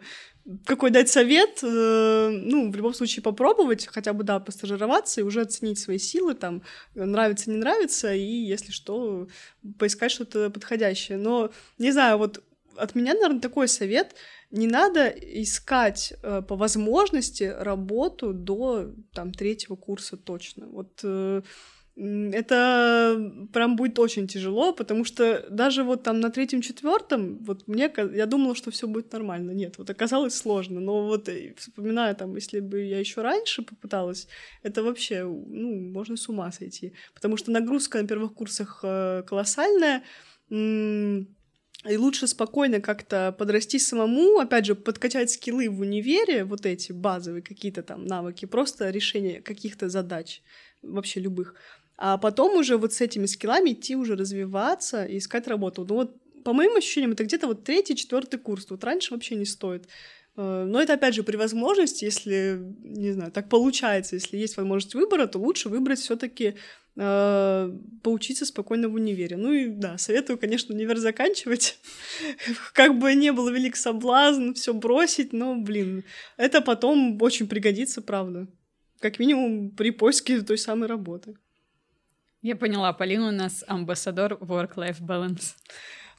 какой дать совет, э, ну, в любом случае попробовать, хотя бы, да, постажироваться и уже оценить свои силы, там, нравится, не нравится, и, если что, поискать что-то подходящее. Но, не знаю, вот от меня, наверное, такой совет. Не надо искать э, по возможности работу до, там, третьего курса точно. Вот э, это прям будет очень тяжело, потому что даже вот там на третьем-четвертом, вот мне, я думала, что все будет нормально. Нет, вот оказалось сложно. Но вот э, вспоминая там, если бы я еще раньше попыталась, это вообще, ну, можно с ума сойти. Потому что нагрузка на первых курсах э, колоссальная, и лучше спокойно как-то подрасти самому, опять же, подкачать скиллы в универе, вот эти базовые какие-то там навыки, просто решение каких-то задач, вообще любых. А потом уже вот с этими скиллами идти уже развиваться и искать работу. Ну вот, по моим ощущениям, это где-то вот третий, четвертый курс. Вот раньше вообще не стоит. Э, но это, опять же, при возможности, если, не знаю, так получается, если есть возможность выбора, то лучше выбрать все таки э, поучиться спокойно в универе. Ну и да, советую, конечно, универ заканчивать. как бы не был велик соблазн все бросить, но, блин, это потом очень пригодится, правда. Как минимум при поиске той самой работы. Я поняла, Полина у нас амбассадор work-life balance.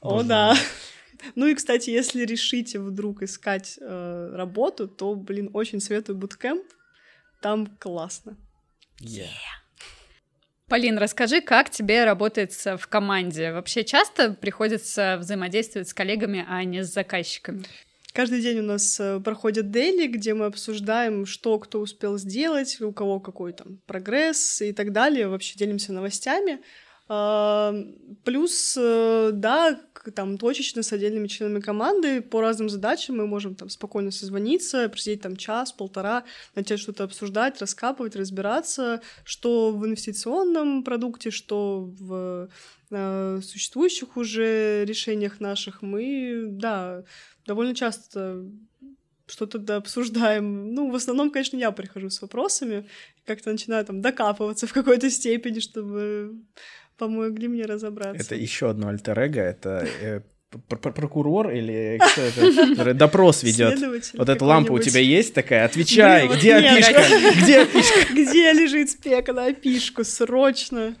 О, да. Ну и, кстати, если решите вдруг искать э, работу, то, блин, очень советую буткемп. Там классно. Yeah. Полин, расскажи, как тебе работается в команде? Вообще часто приходится взаимодействовать с коллегами, а не с заказчиками? Каждый день у нас э, проходят дели, где мы обсуждаем, что кто успел сделать, у кого какой там прогресс и так далее. Вообще делимся новостями. Плюс, э, да, там точечно с отдельными членами команды по разным задачам мы можем там спокойно созвониться, просидеть там час, полтора, начать что-то обсуждать, раскапывать, разбираться, что в инвестиционном продукте, что в э, существующих уже решениях наших. Мы, да, довольно часто что-то да, обсуждаем. Ну, в основном, конечно, я прихожу с вопросами, как-то начинаю там докапываться в какой-то степени, чтобы помогли мне разобраться. Это еще одно альтер -эго, это э, прокурор или кто это, допрос ведет. Вот эта лампа у тебя есть такая? Отвечай, Блин, где вот опишка? Где опишка? Где лежит спека на опишку? Срочно.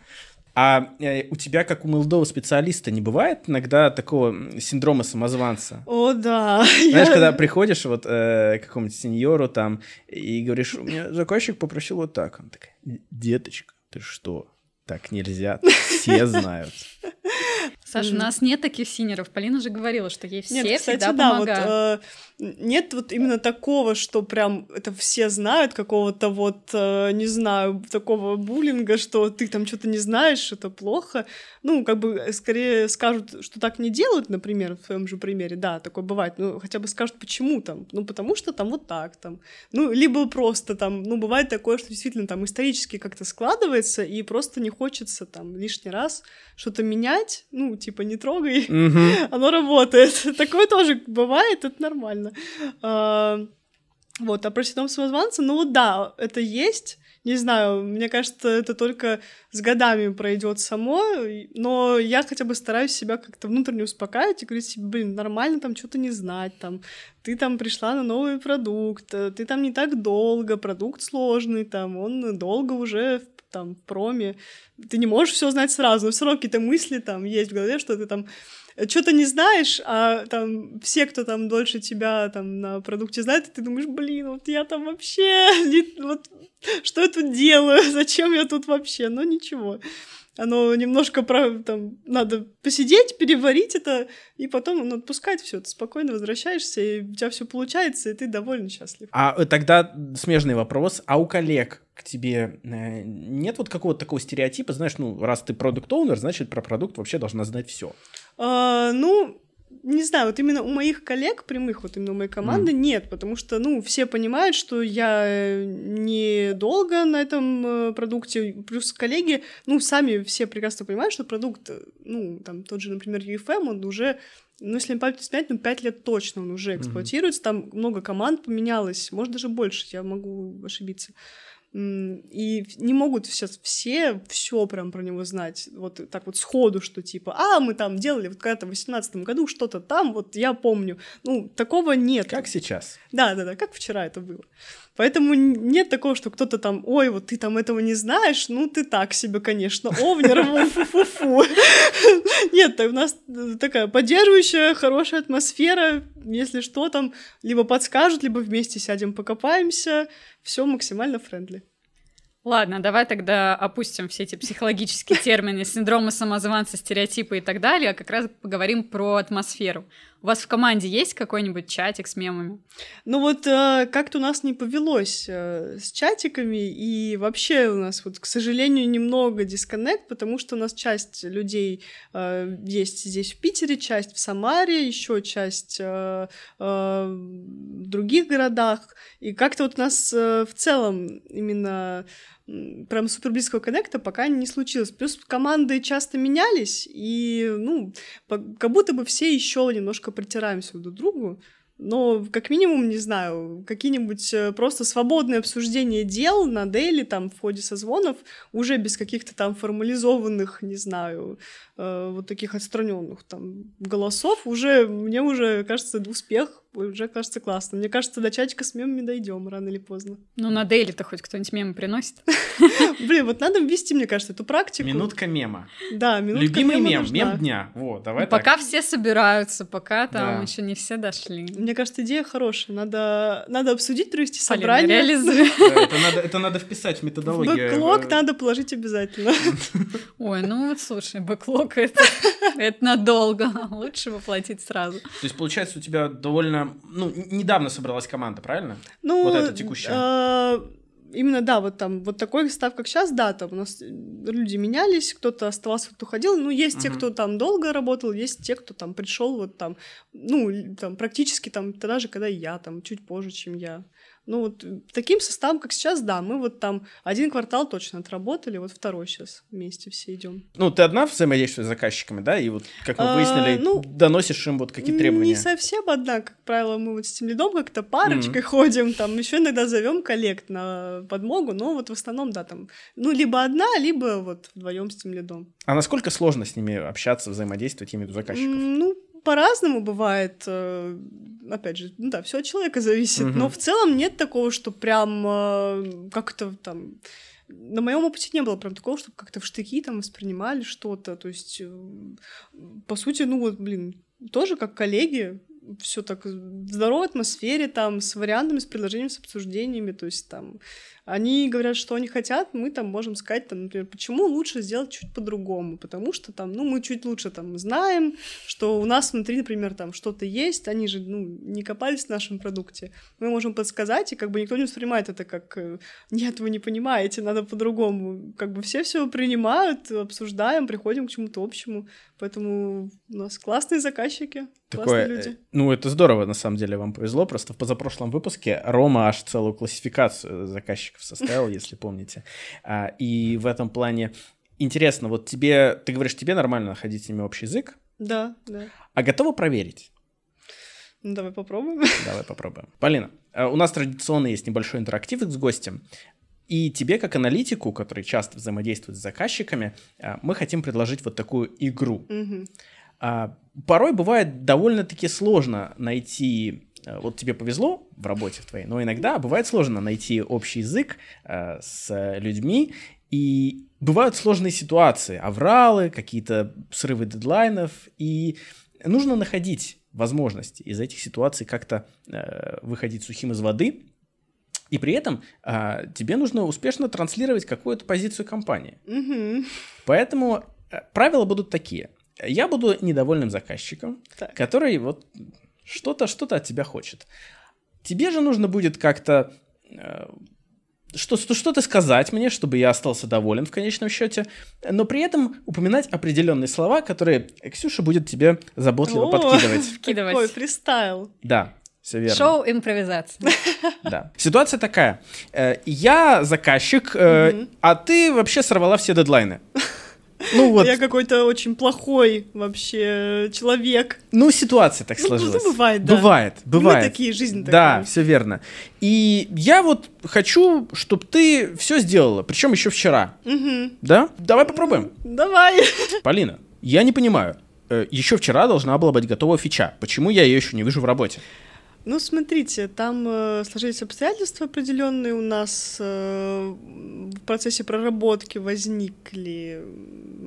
А э, у тебя, как у молодого специалиста, не бывает иногда такого синдрома самозванца? О, да. Знаешь, я... когда приходишь вот э, к какому-нибудь сеньору там и говоришь, у меня заказчик попросил вот так. Он такой, деточка, ты что? Так нельзя, все знают. Саша, у нас нет таких синеров. Полина же говорила, что ей все нет, кстати, всегда да, помогают. Вот, э, нет вот именно такого, что прям это все знают, какого-то вот, э, не знаю, такого буллинга, что ты там что-то не знаешь, это плохо. Ну, как бы э, скорее скажут, что так не делают, например, в своем же примере, да, такое бывает, ну, хотя бы скажут, почему там, ну, потому что там вот так там, ну, либо просто там, ну, бывает такое, что действительно там исторически как-то складывается, и просто не хочется там лишний раз что-то менять, ну, типа, не трогай, mm-hmm. оно работает. Такое тоже бывает, это нормально. А, вот, а про синдром самозванца, ну да, это есть, не знаю, мне кажется, это только с годами пройдет само, но я хотя бы стараюсь себя как-то внутренне успокаивать и говорить себе, блин, нормально там что-то не знать, там, ты там пришла на новый продукт, ты там не так долго, продукт сложный, там, он долго уже там проме, ты не можешь все знать сразу, но все равно какие-то мысли там есть в голове, что ты там что-то не знаешь, а там все, кто там дольше тебя там на продукте знает, ты думаешь, блин, вот я там вообще, вот что я тут делаю, зачем я тут вообще, но ничего оно немножко про, там, надо посидеть, переварить это, и потом ну, отпускать все. Ты спокойно возвращаешься, и у тебя все получается, и ты довольно счастлив. А э, тогда смежный вопрос. А у коллег к тебе э, нет вот какого-то такого стереотипа, знаешь, ну, раз ты продукт оунер значит, про продукт вообще должна знать все. А, ну, не знаю, вот именно у моих коллег прямых, вот именно у моей команды mm. нет, потому что, ну, все понимают, что я э, не долго на этом э, продукте, плюс коллеги, ну, сами все прекрасно понимают, что продукт, э, ну, там, тот же, например, UFM, он уже ну, если память не снять, ну, пять лет точно он уже эксплуатируется, mm-hmm. там много команд поменялось, может, даже больше, я могу ошибиться. И не могут сейчас все все прям про него знать. Вот так вот сходу, что типа, а, мы там делали вот когда-то в 18 году что-то там, вот я помню. Ну, такого нет. Как сейчас. Да, да, да, как вчера это было. Поэтому нет такого, что кто-то там, ой, вот ты там этого не знаешь, ну ты так себе, конечно, овнер, фу-фу-фу. Нет, у нас такая поддерживающая, хорошая атмосфера, если что там, либо подскажут, либо вместе сядем, покопаемся, все максимально френдли. Ладно, давай тогда опустим все эти психологические термины, синдромы самозванца, стереотипы и так далее, а как раз поговорим про атмосферу. У вас в команде есть какой-нибудь чатик с мемами? Ну вот э, как-то у нас не повелось э, с чатиками, и вообще у нас вот, к сожалению, немного дисконнект, потому что у нас часть людей э, есть здесь в Питере, часть в Самаре, еще часть э, э, в других городах, и как-то вот у нас э, в целом именно прям супер близкого коннекта пока не случилось. Плюс команды часто менялись, и, ну, как будто бы все еще немножко притираемся друг к другу. Но, как минимум, не знаю, какие-нибудь э, просто свободные обсуждения дел на дейли, там, в ходе созвонов, уже без каких-то там формализованных, не знаю, э, вот таких отстраненных там голосов, уже, мне уже кажется, успех уже кажется классно. Мне кажется, до чатика с мемами дойдем рано или поздно. Ну, на дейли-то хоть кто-нибудь мемы приносит. Блин, вот надо ввести, мне кажется, эту практику. Минутка мема. Да, минутка Любимый мема мем, мем дня. Вот, давай Пока так. все собираются, пока там Да. еще не все дошли. Мне кажется, идея хорошая. Надо, надо обсудить, провести собрание. это, надо, это надо вписать в методологию. бэклог надо положить обязательно. Ой, ну вот слушай, бэклог это, это надолго. Лучше воплотить сразу. То есть, получается, у тебя довольно... Ну, недавно собралась команда, правильно? Ну, Вот эта текущая. а, Именно, да, вот там, вот такой состав, как сейчас, да, там у нас люди менялись, кто-то оставался, кто уходил, ну, есть те, Мгм. кто там долго работал, есть те, кто там пришел вот там, ну, там, практически там, тогда же, когда и я, там, чуть позже, чем я. Ну, вот э, таким составом, как сейчас, да, мы вот там один квартал точно отработали, вот второй сейчас вместе все идем. Ну, ты одна взаимодействуешь с заказчиками, да? И вот, как мы А, выяснили, ну, доносишь им вот какие требования. Не совсем, однако, как правило, мы вот с тем лидом как-то парочкой ходим, там еще иногда зовем коллег на подмогу, но вот в основном, да, там, ну, либо одна, либо вот вдвоем с тем лидом. А насколько сложно с ними общаться, взаимодействовать, виду заказчиков? Ну, по-разному бывает. э, Опять же, ну да, все от человека зависит. Мгм. Но в целом нет такого, что прям э, как-то там. На моем опыте не было прям такого, чтобы как-то в штыки там воспринимали что-то. То есть, э, по сути, ну вот, блин, тоже как коллеги, все так в здоровой атмосфере, там, с вариантами, с предложениями, с обсуждениями, то есть там они говорят, что они хотят, мы там можем сказать, там, например, почему лучше сделать чуть по-другому, потому что там, ну, мы чуть лучше там знаем, что у нас внутри, например, там что-то есть, они же, ну, не копались в нашем продукте, мы можем подсказать, и как бы никто не воспринимает это как, э, нет, вы не понимаете, надо по-другому, как бы все все принимают, обсуждаем, приходим к чему-то общему, поэтому у нас классные заказчики, Такое, люди. э, ну, это здорово, на самом деле, вам повезло. Просто в позапрошлом выпуске Рома аж целую классификацию заказчиков составил, если помните. А, И в этом плане интересно, вот тебе, ты говоришь, тебе нормально находить с ними общий язык, Да, да. а готова проверить? Ну, давай попробуем. Давай попробуем. Полина, э, у нас традиционно есть небольшой интерактив с гостем. И тебе, как аналитику, который часто взаимодействует с заказчиками, э, мы хотим предложить вот такую игру. А, порой бывает довольно-таки сложно найти, вот тебе повезло в работе твоей, но иногда бывает сложно найти общий язык э, с людьми, и бывают сложные ситуации, авралы, какие-то срывы дедлайнов, и нужно находить возможности из этих ситуаций как-то э, выходить сухим из воды, и при этом а, тебе нужно успешно транслировать какую-то позицию компании. Мгм. Поэтому э, правила будут такие. Я буду недовольным заказчиком, Так. который вот что-то, что-то от тебя хочет. Тебе же нужно будет как-то э, что, что- что-то сказать мне, чтобы я остался доволен в конечном счете, но при этом упоминать определенные слова, которые Ксюша будет тебе заботливо О, подкидывать. Вкидывать. Такой фристайл. Да, все верно. Шоу импровизация. Да. Ситуация такая. Э, Я заказчик, э, а ты вообще сорвала все дедлайны. Ну вот, Я какой-то очень плохой вообще человек. ну ситуация так Ну, сложилась. ну, бывает, да. Бывает, бывает. Мы такие, жизнь Да, такая. все верно. И я вот хочу, чтобы ты все сделала, причем еще вчера. Мгм. Да? Давай попробуем. Давай. Полина, я не понимаю. Еще вчера должна была быть готова фича. Почему я ее еще не вижу в работе? Ну, смотрите, там э, сложились обстоятельства определенные у нас э, в процессе проработки возникли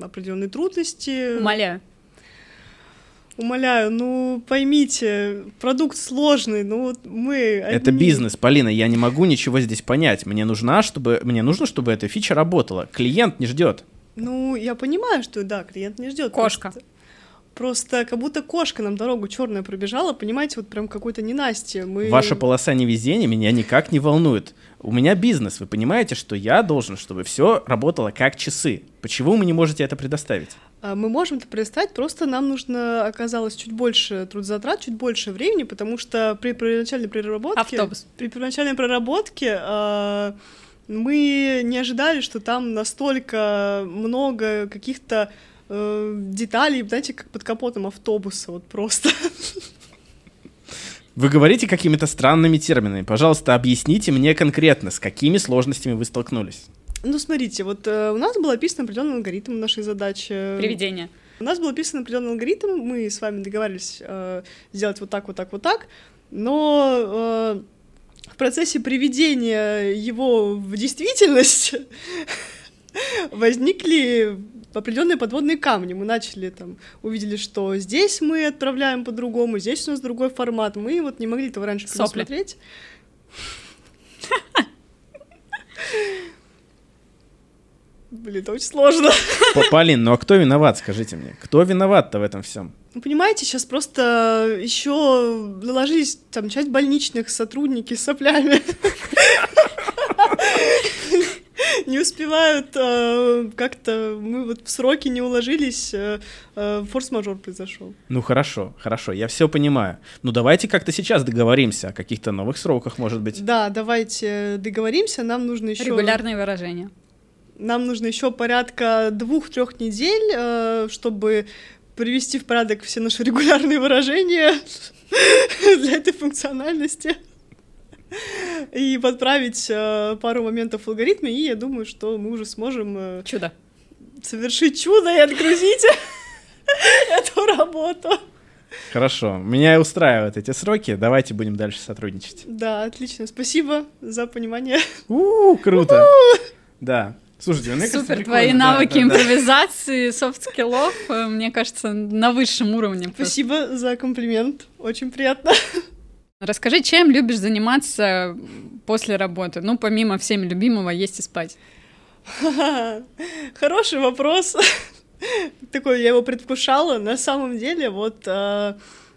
определенные трудности. Умоляю. Умоляю, ну поймите, продукт сложный, ну вот мы. Это одни. бизнес, Полина, я не могу ничего здесь понять. Мне нужна, чтобы мне нужно, чтобы эта фича работала. Клиент не ждет. Ну, я понимаю, что да, клиент не ждет. Кошка. Просто, просто как будто кошка нам дорогу черная пробежала, понимаете, вот прям какой-то ненастье. Мы... Ваша полоса невезения меня никак не волнует. У меня бизнес, вы понимаете, что я должен, чтобы все работало как часы. Почему вы не можете это предоставить? А, Мы можем это предоставить, просто нам нужно оказалось чуть больше трудозатрат, чуть больше времени, потому что при первоначальной проработке... Автобус. При первоначальной проработке а, мы не ожидали, что там настолько много каких-то э, деталей, знаете, как под капотом автобуса, вот просто. Вы говорите какими-то странными терминами. Пожалуйста, объясните мне конкретно, с какими сложностями вы столкнулись. Ну, смотрите, вот э, у нас был описан определенный алгоритм нашей задачи. Привидение. У нас был описан определенный алгоритм, мы с вами договаривались э, сделать вот так, вот так, вот так, но э, в процессе приведения его в действительность возникли определенные подводные камни. Мы начали там, увидели, что здесь мы отправляем по-другому, здесь у нас другой формат. Мы вот не могли этого раньше Сопли. предусмотреть. Блин, это очень сложно. Полин, ну а кто виноват, скажите мне? Кто виноват-то в этом всем? Ну, понимаете, сейчас просто еще наложились там часть больничных сотрудники с соплями. Не успевают э, как-то, мы вот в сроки не уложились, э, э, форс-мажор произошел. Ну хорошо, хорошо, я все понимаю. Ну давайте как-то сейчас договоримся о каких-то новых сроках, может быть. Да, давайте договоримся, нам нужно еще... Регулярные выражения. Нам нужно еще порядка двух-трех недель, э, чтобы привести в порядок все наши регулярные выражения для этой функциональности и подправить э, пару моментов в алгоритме, и я думаю, что мы уже сможем э, Чудо. совершить чудо и отгрузить эту работу. Хорошо, меня устраивают эти сроки, давайте будем дальше сотрудничать. Да, отлично. Спасибо за понимание. У, круто. Да. Слушайте, мне кажется, Супер, прикольно. твои Да, навыки да, да. импровизации, софт-скиллов, э, мне кажется, на высшем уровне. просто. Спасибо за комплимент. Очень приятно. Расскажи, чем любишь заниматься после работы? Ну, помимо всеми любимого, есть и спать. Хороший вопрос. Такой, я его предвкушала. На самом деле, вот, э,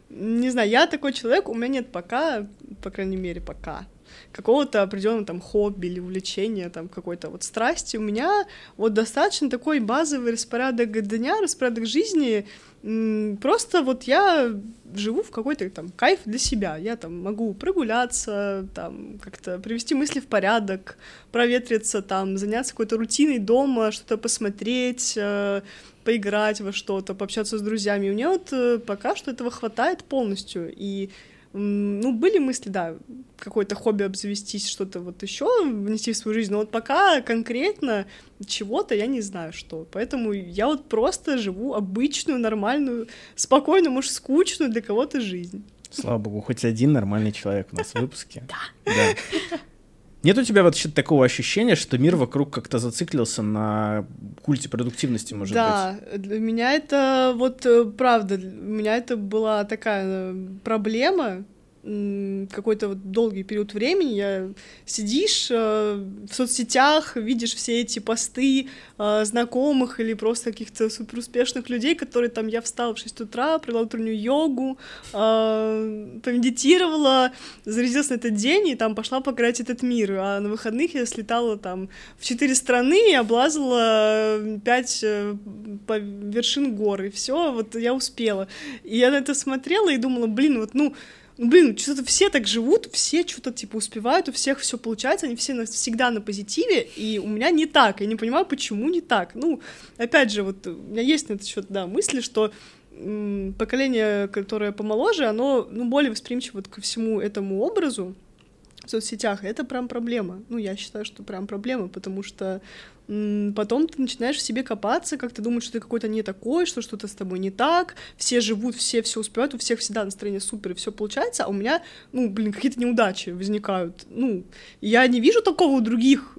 не знаю, я такой человек, у меня нет пока, по крайней мере, пока, какого-то определенного там хобби или увлечения, там какой-то вот страсти. У меня вот достаточно такой базовый распорядок дня, распорядок жизни. Просто вот я живу в какой-то там кайф для себя. Я там могу прогуляться, там как-то привести мысли в порядок, проветриться, там заняться какой-то рутиной дома, что-то посмотреть, э, поиграть во что-то, пообщаться с друзьями. У меня вот э, пока что этого хватает полностью. И ну, были мысли, да, какое-то хобби обзавестись, что-то вот еще внести в свою жизнь, но вот пока конкретно чего-то я не знаю что. Поэтому я вот просто живу обычную, нормальную, спокойную, может, скучную для кого-то жизнь. Слава богу, хоть один нормальный человек у нас в выпуске. Да. Нет у тебя вообще такого ощущения, что мир вокруг как-то зациклился на культе продуктивности, может да, для меня это вот э, правда, у меня это была такая э, проблема, какой-то вот долгий период времени я сидишь э, в соцсетях, видишь все эти посты э, знакомых или просто каких-то суперуспешных людей, которые там я встала в 6 утра, провела утреннюю йогу, э, помедитировала, зарядилась на этот день и там пошла покорять этот мир. А на выходных я слетала там в четыре страны и облазала пять э, по- вершин гор, и все, вот я успела. И я на это смотрела и думала, блин, вот ну, блин, что-то все так живут, все что-то типа успевают, у всех все получается, они все всегда на позитиве, и у меня не так, я не понимаю, почему не так. Ну, опять же, вот у меня есть на этот счет, да, мысли, что м, поколение, которое помоложе, оно, ну, более восприимчиво ко всему этому образу в соцсетях, это прям проблема. Ну, я считаю, что прям проблема, потому что потом ты начинаешь в себе копаться, как ты думаешь, что ты какой-то не такой, что что-то с тобой не так, все живут, все все успевают, у всех всегда настроение супер, и все получается, а у меня, ну, блин, какие-то неудачи возникают. Ну, я не вижу такого у других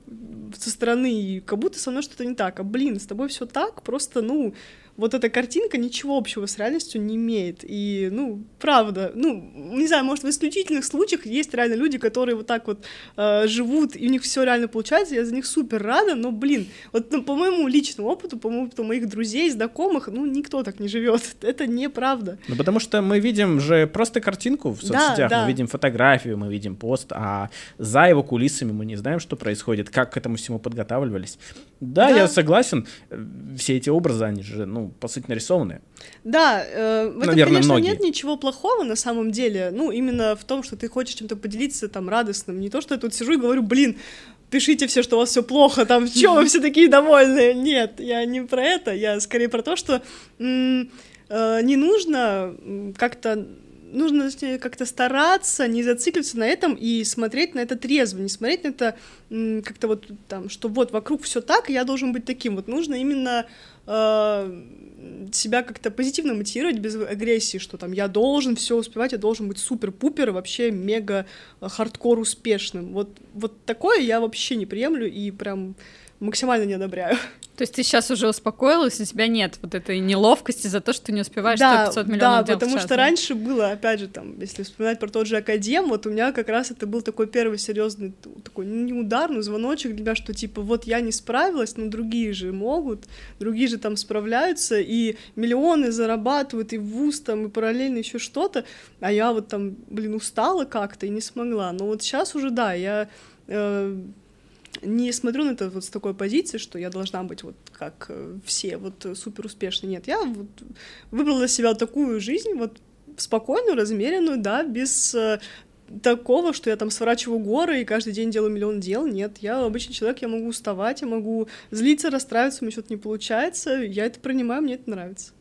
со стороны, как будто со мной что-то не так. А, блин, с тобой все так, просто, ну, вот эта картинка ничего общего с реальностью не имеет. И, ну, правда, ну, не знаю, может, в исключительных случаях есть реально люди, которые вот так вот э, живут, и у них все реально получается, я за них супер рада, но, блин, вот ну, по моему личному опыту, по опыту моих друзей, знакомых, ну, никто так не живет. Это неправда. Ну, потому что мы видим же просто картинку в соцсетях, да, да. мы видим фотографию, мы видим пост, а за его кулисами мы не знаем, что происходит, как к этому всему подготавливались. Да, да. я согласен, все эти образы, они же, ну, по сути, нарисованные. Да, э, в этом, Наверное, конечно, многие. нет ничего плохого на самом деле, ну, именно в том, что ты хочешь чем-то поделиться там радостным, не то, что я тут сижу и говорю, блин, пишите все, что у вас все плохо, там, чем вы все такие довольные. Нет, я не про это, я скорее про то, что м- э, не нужно как-то нужно как-то стараться, не зацикливаться на этом и смотреть на это трезво, не смотреть на это как-то вот там, что вот вокруг все так, и я должен быть таким. Вот нужно именно э, себя как-то позитивно мотивировать без агрессии, что там я должен все успевать, я должен быть супер-пупер, вообще мега э, хардкор успешным. Вот, вот такое я вообще не приемлю и прям максимально не одобряю. То есть ты сейчас уже успокоилась, у тебя нет вот этой неловкости за то, что ты не успеваешь да, 500 миллионов Да, потому что раньше было, опять же, там, если вспоминать про тот же Академ, вот у меня как раз это был такой первый серьезный такой не удар, но звоночек для меня, что типа вот я не справилась, но другие же могут, другие же там справляются, и миллионы зарабатывают, и в ВУЗ там, и параллельно еще что-то, а я вот там, блин, устала как-то и не смогла. Но вот сейчас уже, да, я э, не смотрю на это вот с такой позиции, что я должна быть вот как э, все, вот э, супер успешной. Нет, я вот выбрала для себя такую жизнь, вот спокойную, размеренную, да, без э, такого, что я там сворачиваю горы и каждый день делаю миллион дел. Нет, я обычный человек, я могу уставать, я могу злиться, расстраиваться, у меня что-то не получается. Я это принимаю, мне это нравится.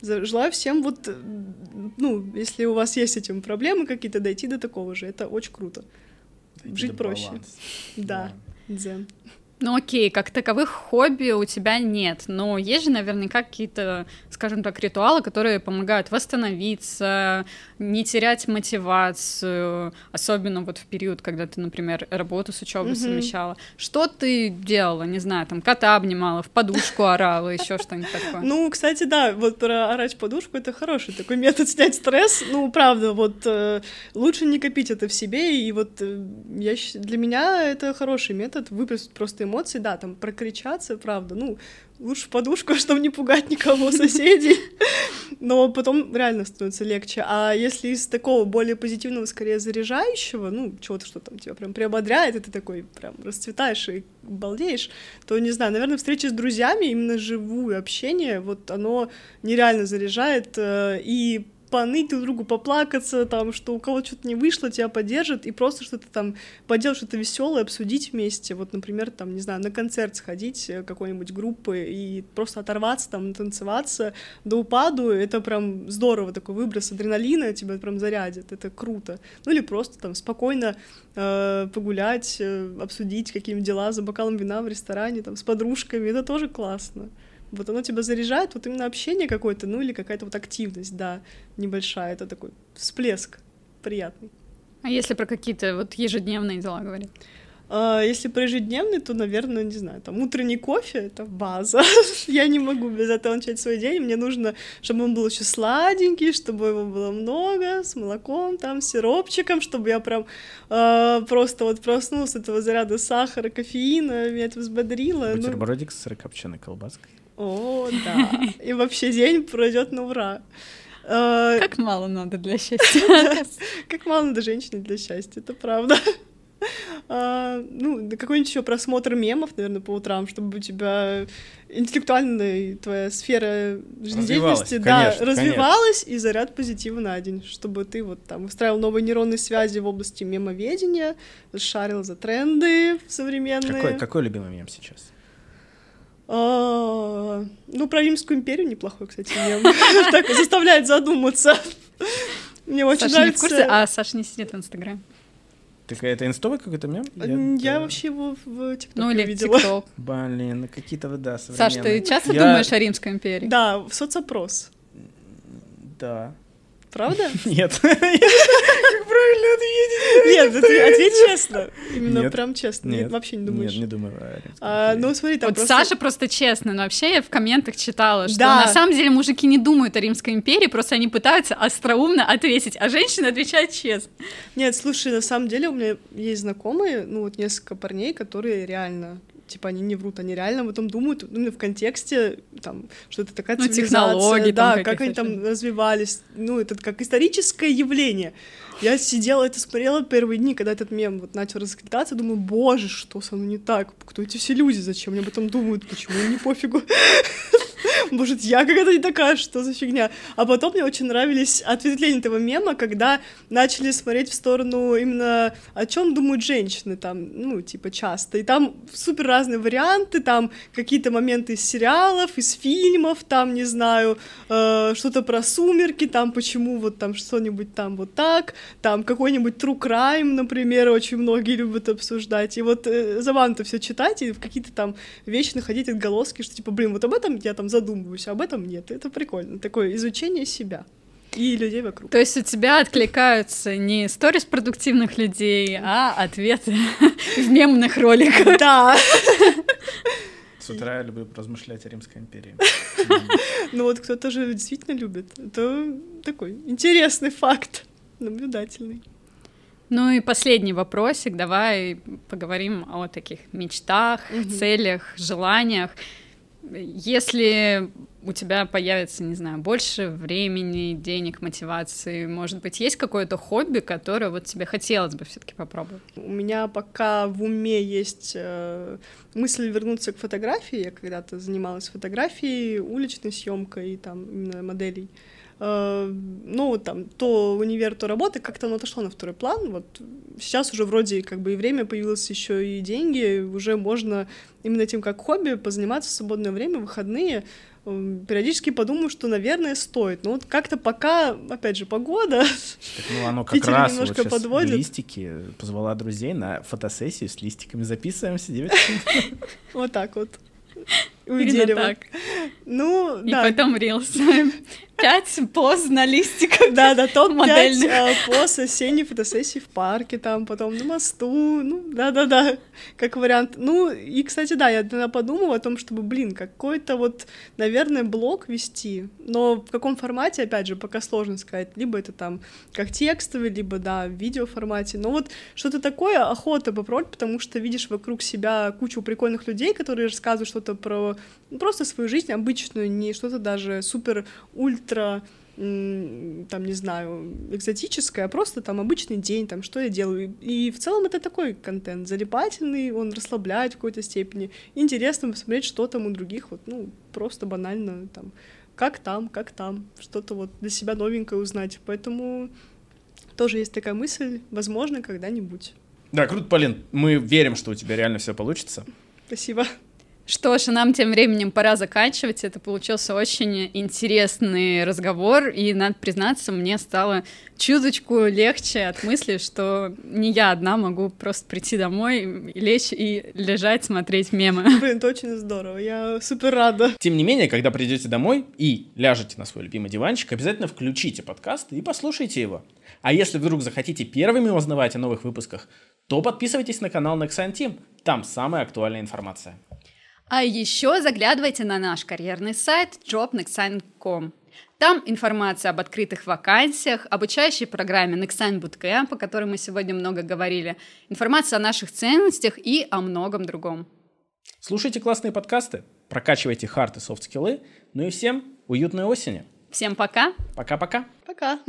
Желаю всем вот, ну, если у вас есть этим проблемы какие-то, дойти до такого же. Это очень круто. Дойти Жить проще. Баланс. Да. 嗯。Ну окей, как таковых хобби у тебя нет, но есть же наверняка какие-то, скажем так, ритуалы, которые помогают восстановиться, не терять мотивацию, особенно вот в период, когда ты, например, работу с учебой mm-hmm. совмещала. Что ты делала? Не знаю, там кота обнимала, в подушку орала, еще что-нибудь такое. Ну, кстати, да, вот про орать в подушку это хороший такой метод снять стресс. Ну, правда, вот э, лучше не копить это в себе, и вот э, я, для меня это хороший метод выплеснуть просто эмоции, да, там прокричаться, правда, ну, лучше подушку, чтобы не пугать никого соседей, но потом реально становится легче. А если из такого более позитивного, скорее заряжающего, ну, чего-то, что там тебя прям приободряет, и ты такой прям расцветаешь и балдеешь, то, не знаю, наверное, встреча с друзьями, именно живую общение, вот оно нереально заряжает, э, и поныть друг другу, поплакаться, там, что у кого что-то не вышло, тебя поддержат, и просто что-то там поделать что-то веселое, обсудить вместе. Вот, например, там, не знаю, на концерт сходить э, какой-нибудь группы и просто оторваться, там, танцеваться до упаду, это прям здорово, такой выброс адреналина тебя прям зарядит, это круто. Ну или просто там спокойно э, погулять, э, обсудить какие-нибудь дела за бокалом вина в ресторане, там, с подружками, это тоже классно вот оно тебя заряжает, вот именно общение какое-то, ну или какая-то вот активность, да, небольшая, это такой всплеск приятный. А если про какие-то вот ежедневные дела говорить? А, если про ежедневный, то, наверное, не знаю, там утренний кофе — это база. Я не могу без этого начать свой день. Мне нужно, чтобы он был еще сладенький, чтобы его было много, с молоком, там, сиропчиком, чтобы я прям э, просто вот проснулся от этого заряда сахара, кофеина, меня это взбодрило. Бутербродик ну... с сырокопченой колбаской. О, да. И вообще день пройдет на ура. А, как мало надо для счастья. Как мало надо женщине для счастья, это правда. А, ну, какой-нибудь еще просмотр мемов, наверное, по утрам, чтобы у тебя интеллектуальная твоя сфера жизнедеятельности да, развивалась и заряд позитива на день, чтобы ты вот там устраивал новые нейронные связи в области мемоведения, шарил за тренды современные. Какой, какой любимый мем сейчас? А, ну, про Римскую империю неплохой, кстати, мем. Так заставляет задуматься. Мне очень Саша нравится... не в курсе, а Саша не сидит в Инстаграме. Так это инстовый какой-то мем? Я, вообще его в ТикТоке ну, или видела. TikTok. Блин, ну какие-то, да, Саш, ты часто думаешь о Римской империи? Да, в соцопрос. Да. Правда? Нет. Как правильно ответить? Нет, ответь честно. Именно прям честно. Нет, вообще не думаешь. Нет, не думаю. А, ну, смотри, там Вот просто... Саша просто честно, но вообще я в комментах читала, что на самом деле мужики не думают о Римской империи, просто они пытаются остроумно ответить, а женщины отвечают честно. Нет, слушай, на самом деле у меня есть знакомые, ну вот несколько парней, которые реально типа они не врут, они реально об этом думают, ну, в контексте, там, что это такая Ну, там да, каких-то как они там развивались, ну, это как историческое явление. Я сидела, это смотрела первые дни, когда этот мем вот начал расцветаться, думаю, боже, что со мной не так, кто эти все люди, зачем они об этом думают, почему им не пофигу. Может, я какая-то не такая, что за фигня? А потом мне очень нравились ответвления этого мема, когда начали смотреть в сторону именно о чем думают женщины там, ну, типа, часто. И там супер разные варианты, там какие-то моменты из сериалов, из фильмов, там, не знаю, э, что-то про сумерки, там, почему вот там что-нибудь там вот так, там какой-нибудь true crime, например, очень многие любят обсуждать. И вот э, забавно все читать и в какие-то там вещи находить отголоски, что типа, блин, вот об этом я там задумываюсь, а об этом нет. Это прикольно. Такое изучение себя и людей вокруг. То есть у тебя откликаются не сторис продуктивных людей, а ответы в мемных роликах. Да, С утра я люблю размышлять о Римской империи. ну вот кто-то же действительно любит. Это такой интересный факт, наблюдательный. Ну и последний вопросик, давай поговорим о таких мечтах, Мгм. целях, желаниях. Если у тебя появится, не знаю, больше времени, денег, мотивации, может быть, есть какое-то хобби, которое вот тебе хотелось бы все-таки попробовать? У меня пока в уме есть э, мысль вернуться к фотографии. Я когда-то занималась фотографией, уличной съемкой там именно моделей. Э, ну, вот там, то универ, то работа, как-то оно отошло на второй план. Вот сейчас уже вроде как бы и время появилось, еще и деньги, уже можно именно этим как хобби позаниматься в свободное время, выходные. Эм, Периодически подумаю, что, наверное, стоит. Но вот как-то пока, опять же, погода. Так, ну, оно как Питер раз вот немножко сейчас подводит. листики. Позвала друзей на фотосессию с листиками. Записываемся, девочки. Вот так вот. У Именно дерева. так. Ну, И да. потом рилс. Пять поз на листиках. Да, да, топ-5 Модельных. э, пост осенней фотосессии в парке, там, потом на мосту, ну, да-да-да, как вариант. Ну, и, кстати, да, я тогда подумала о том, чтобы, блин, какой-то вот, наверное, блог вести, но в каком формате, опять же, пока сложно сказать, либо это там как текстовый, либо, да, в видеоформате, но вот что-то такое охота попробовать, потому что видишь вокруг себя кучу прикольных людей, которые рассказывают что-то про просто свою жизнь обычную, не что-то даже супер ультра м, там, не знаю, экзотическое, а просто там обычный день, там, что я делаю. И в целом это такой контент, залипательный, он расслабляет в какой-то степени. Интересно посмотреть, что там у других, вот, ну, просто банально, там, как там, как там, что-то вот для себя новенькое узнать. Поэтому тоже есть такая мысль, возможно, когда-нибудь. Да, круто, Полин. Мы верим, что у тебя реально все получится. Спасибо. Что ж, нам тем временем пора заканчивать. Это получился очень интересный разговор, и, надо признаться, мне стало чуточку легче от мысли, что не я одна могу просто прийти домой, лечь и лежать, смотреть мемы. Блин, это очень здорово, я супер рада. Тем не менее, когда придете домой и ляжете на свой любимый диванчик, обязательно включите подкаст и послушайте его. А если вдруг захотите первыми узнавать о новых выпусках, то подписывайтесь на канал Nexan Team. Там самая актуальная информация. А еще заглядывайте на наш карьерный сайт jobnexsign.com. Там информация об открытых вакансиях, обучающей программе Nexign Bootcamp, о которой мы сегодня много говорили, информация о наших ценностях и о многом другом. Слушайте классные подкасты, прокачивайте хард и софт-скиллы, ну и всем уютной осени. Всем пока! Пока-пока. Пока.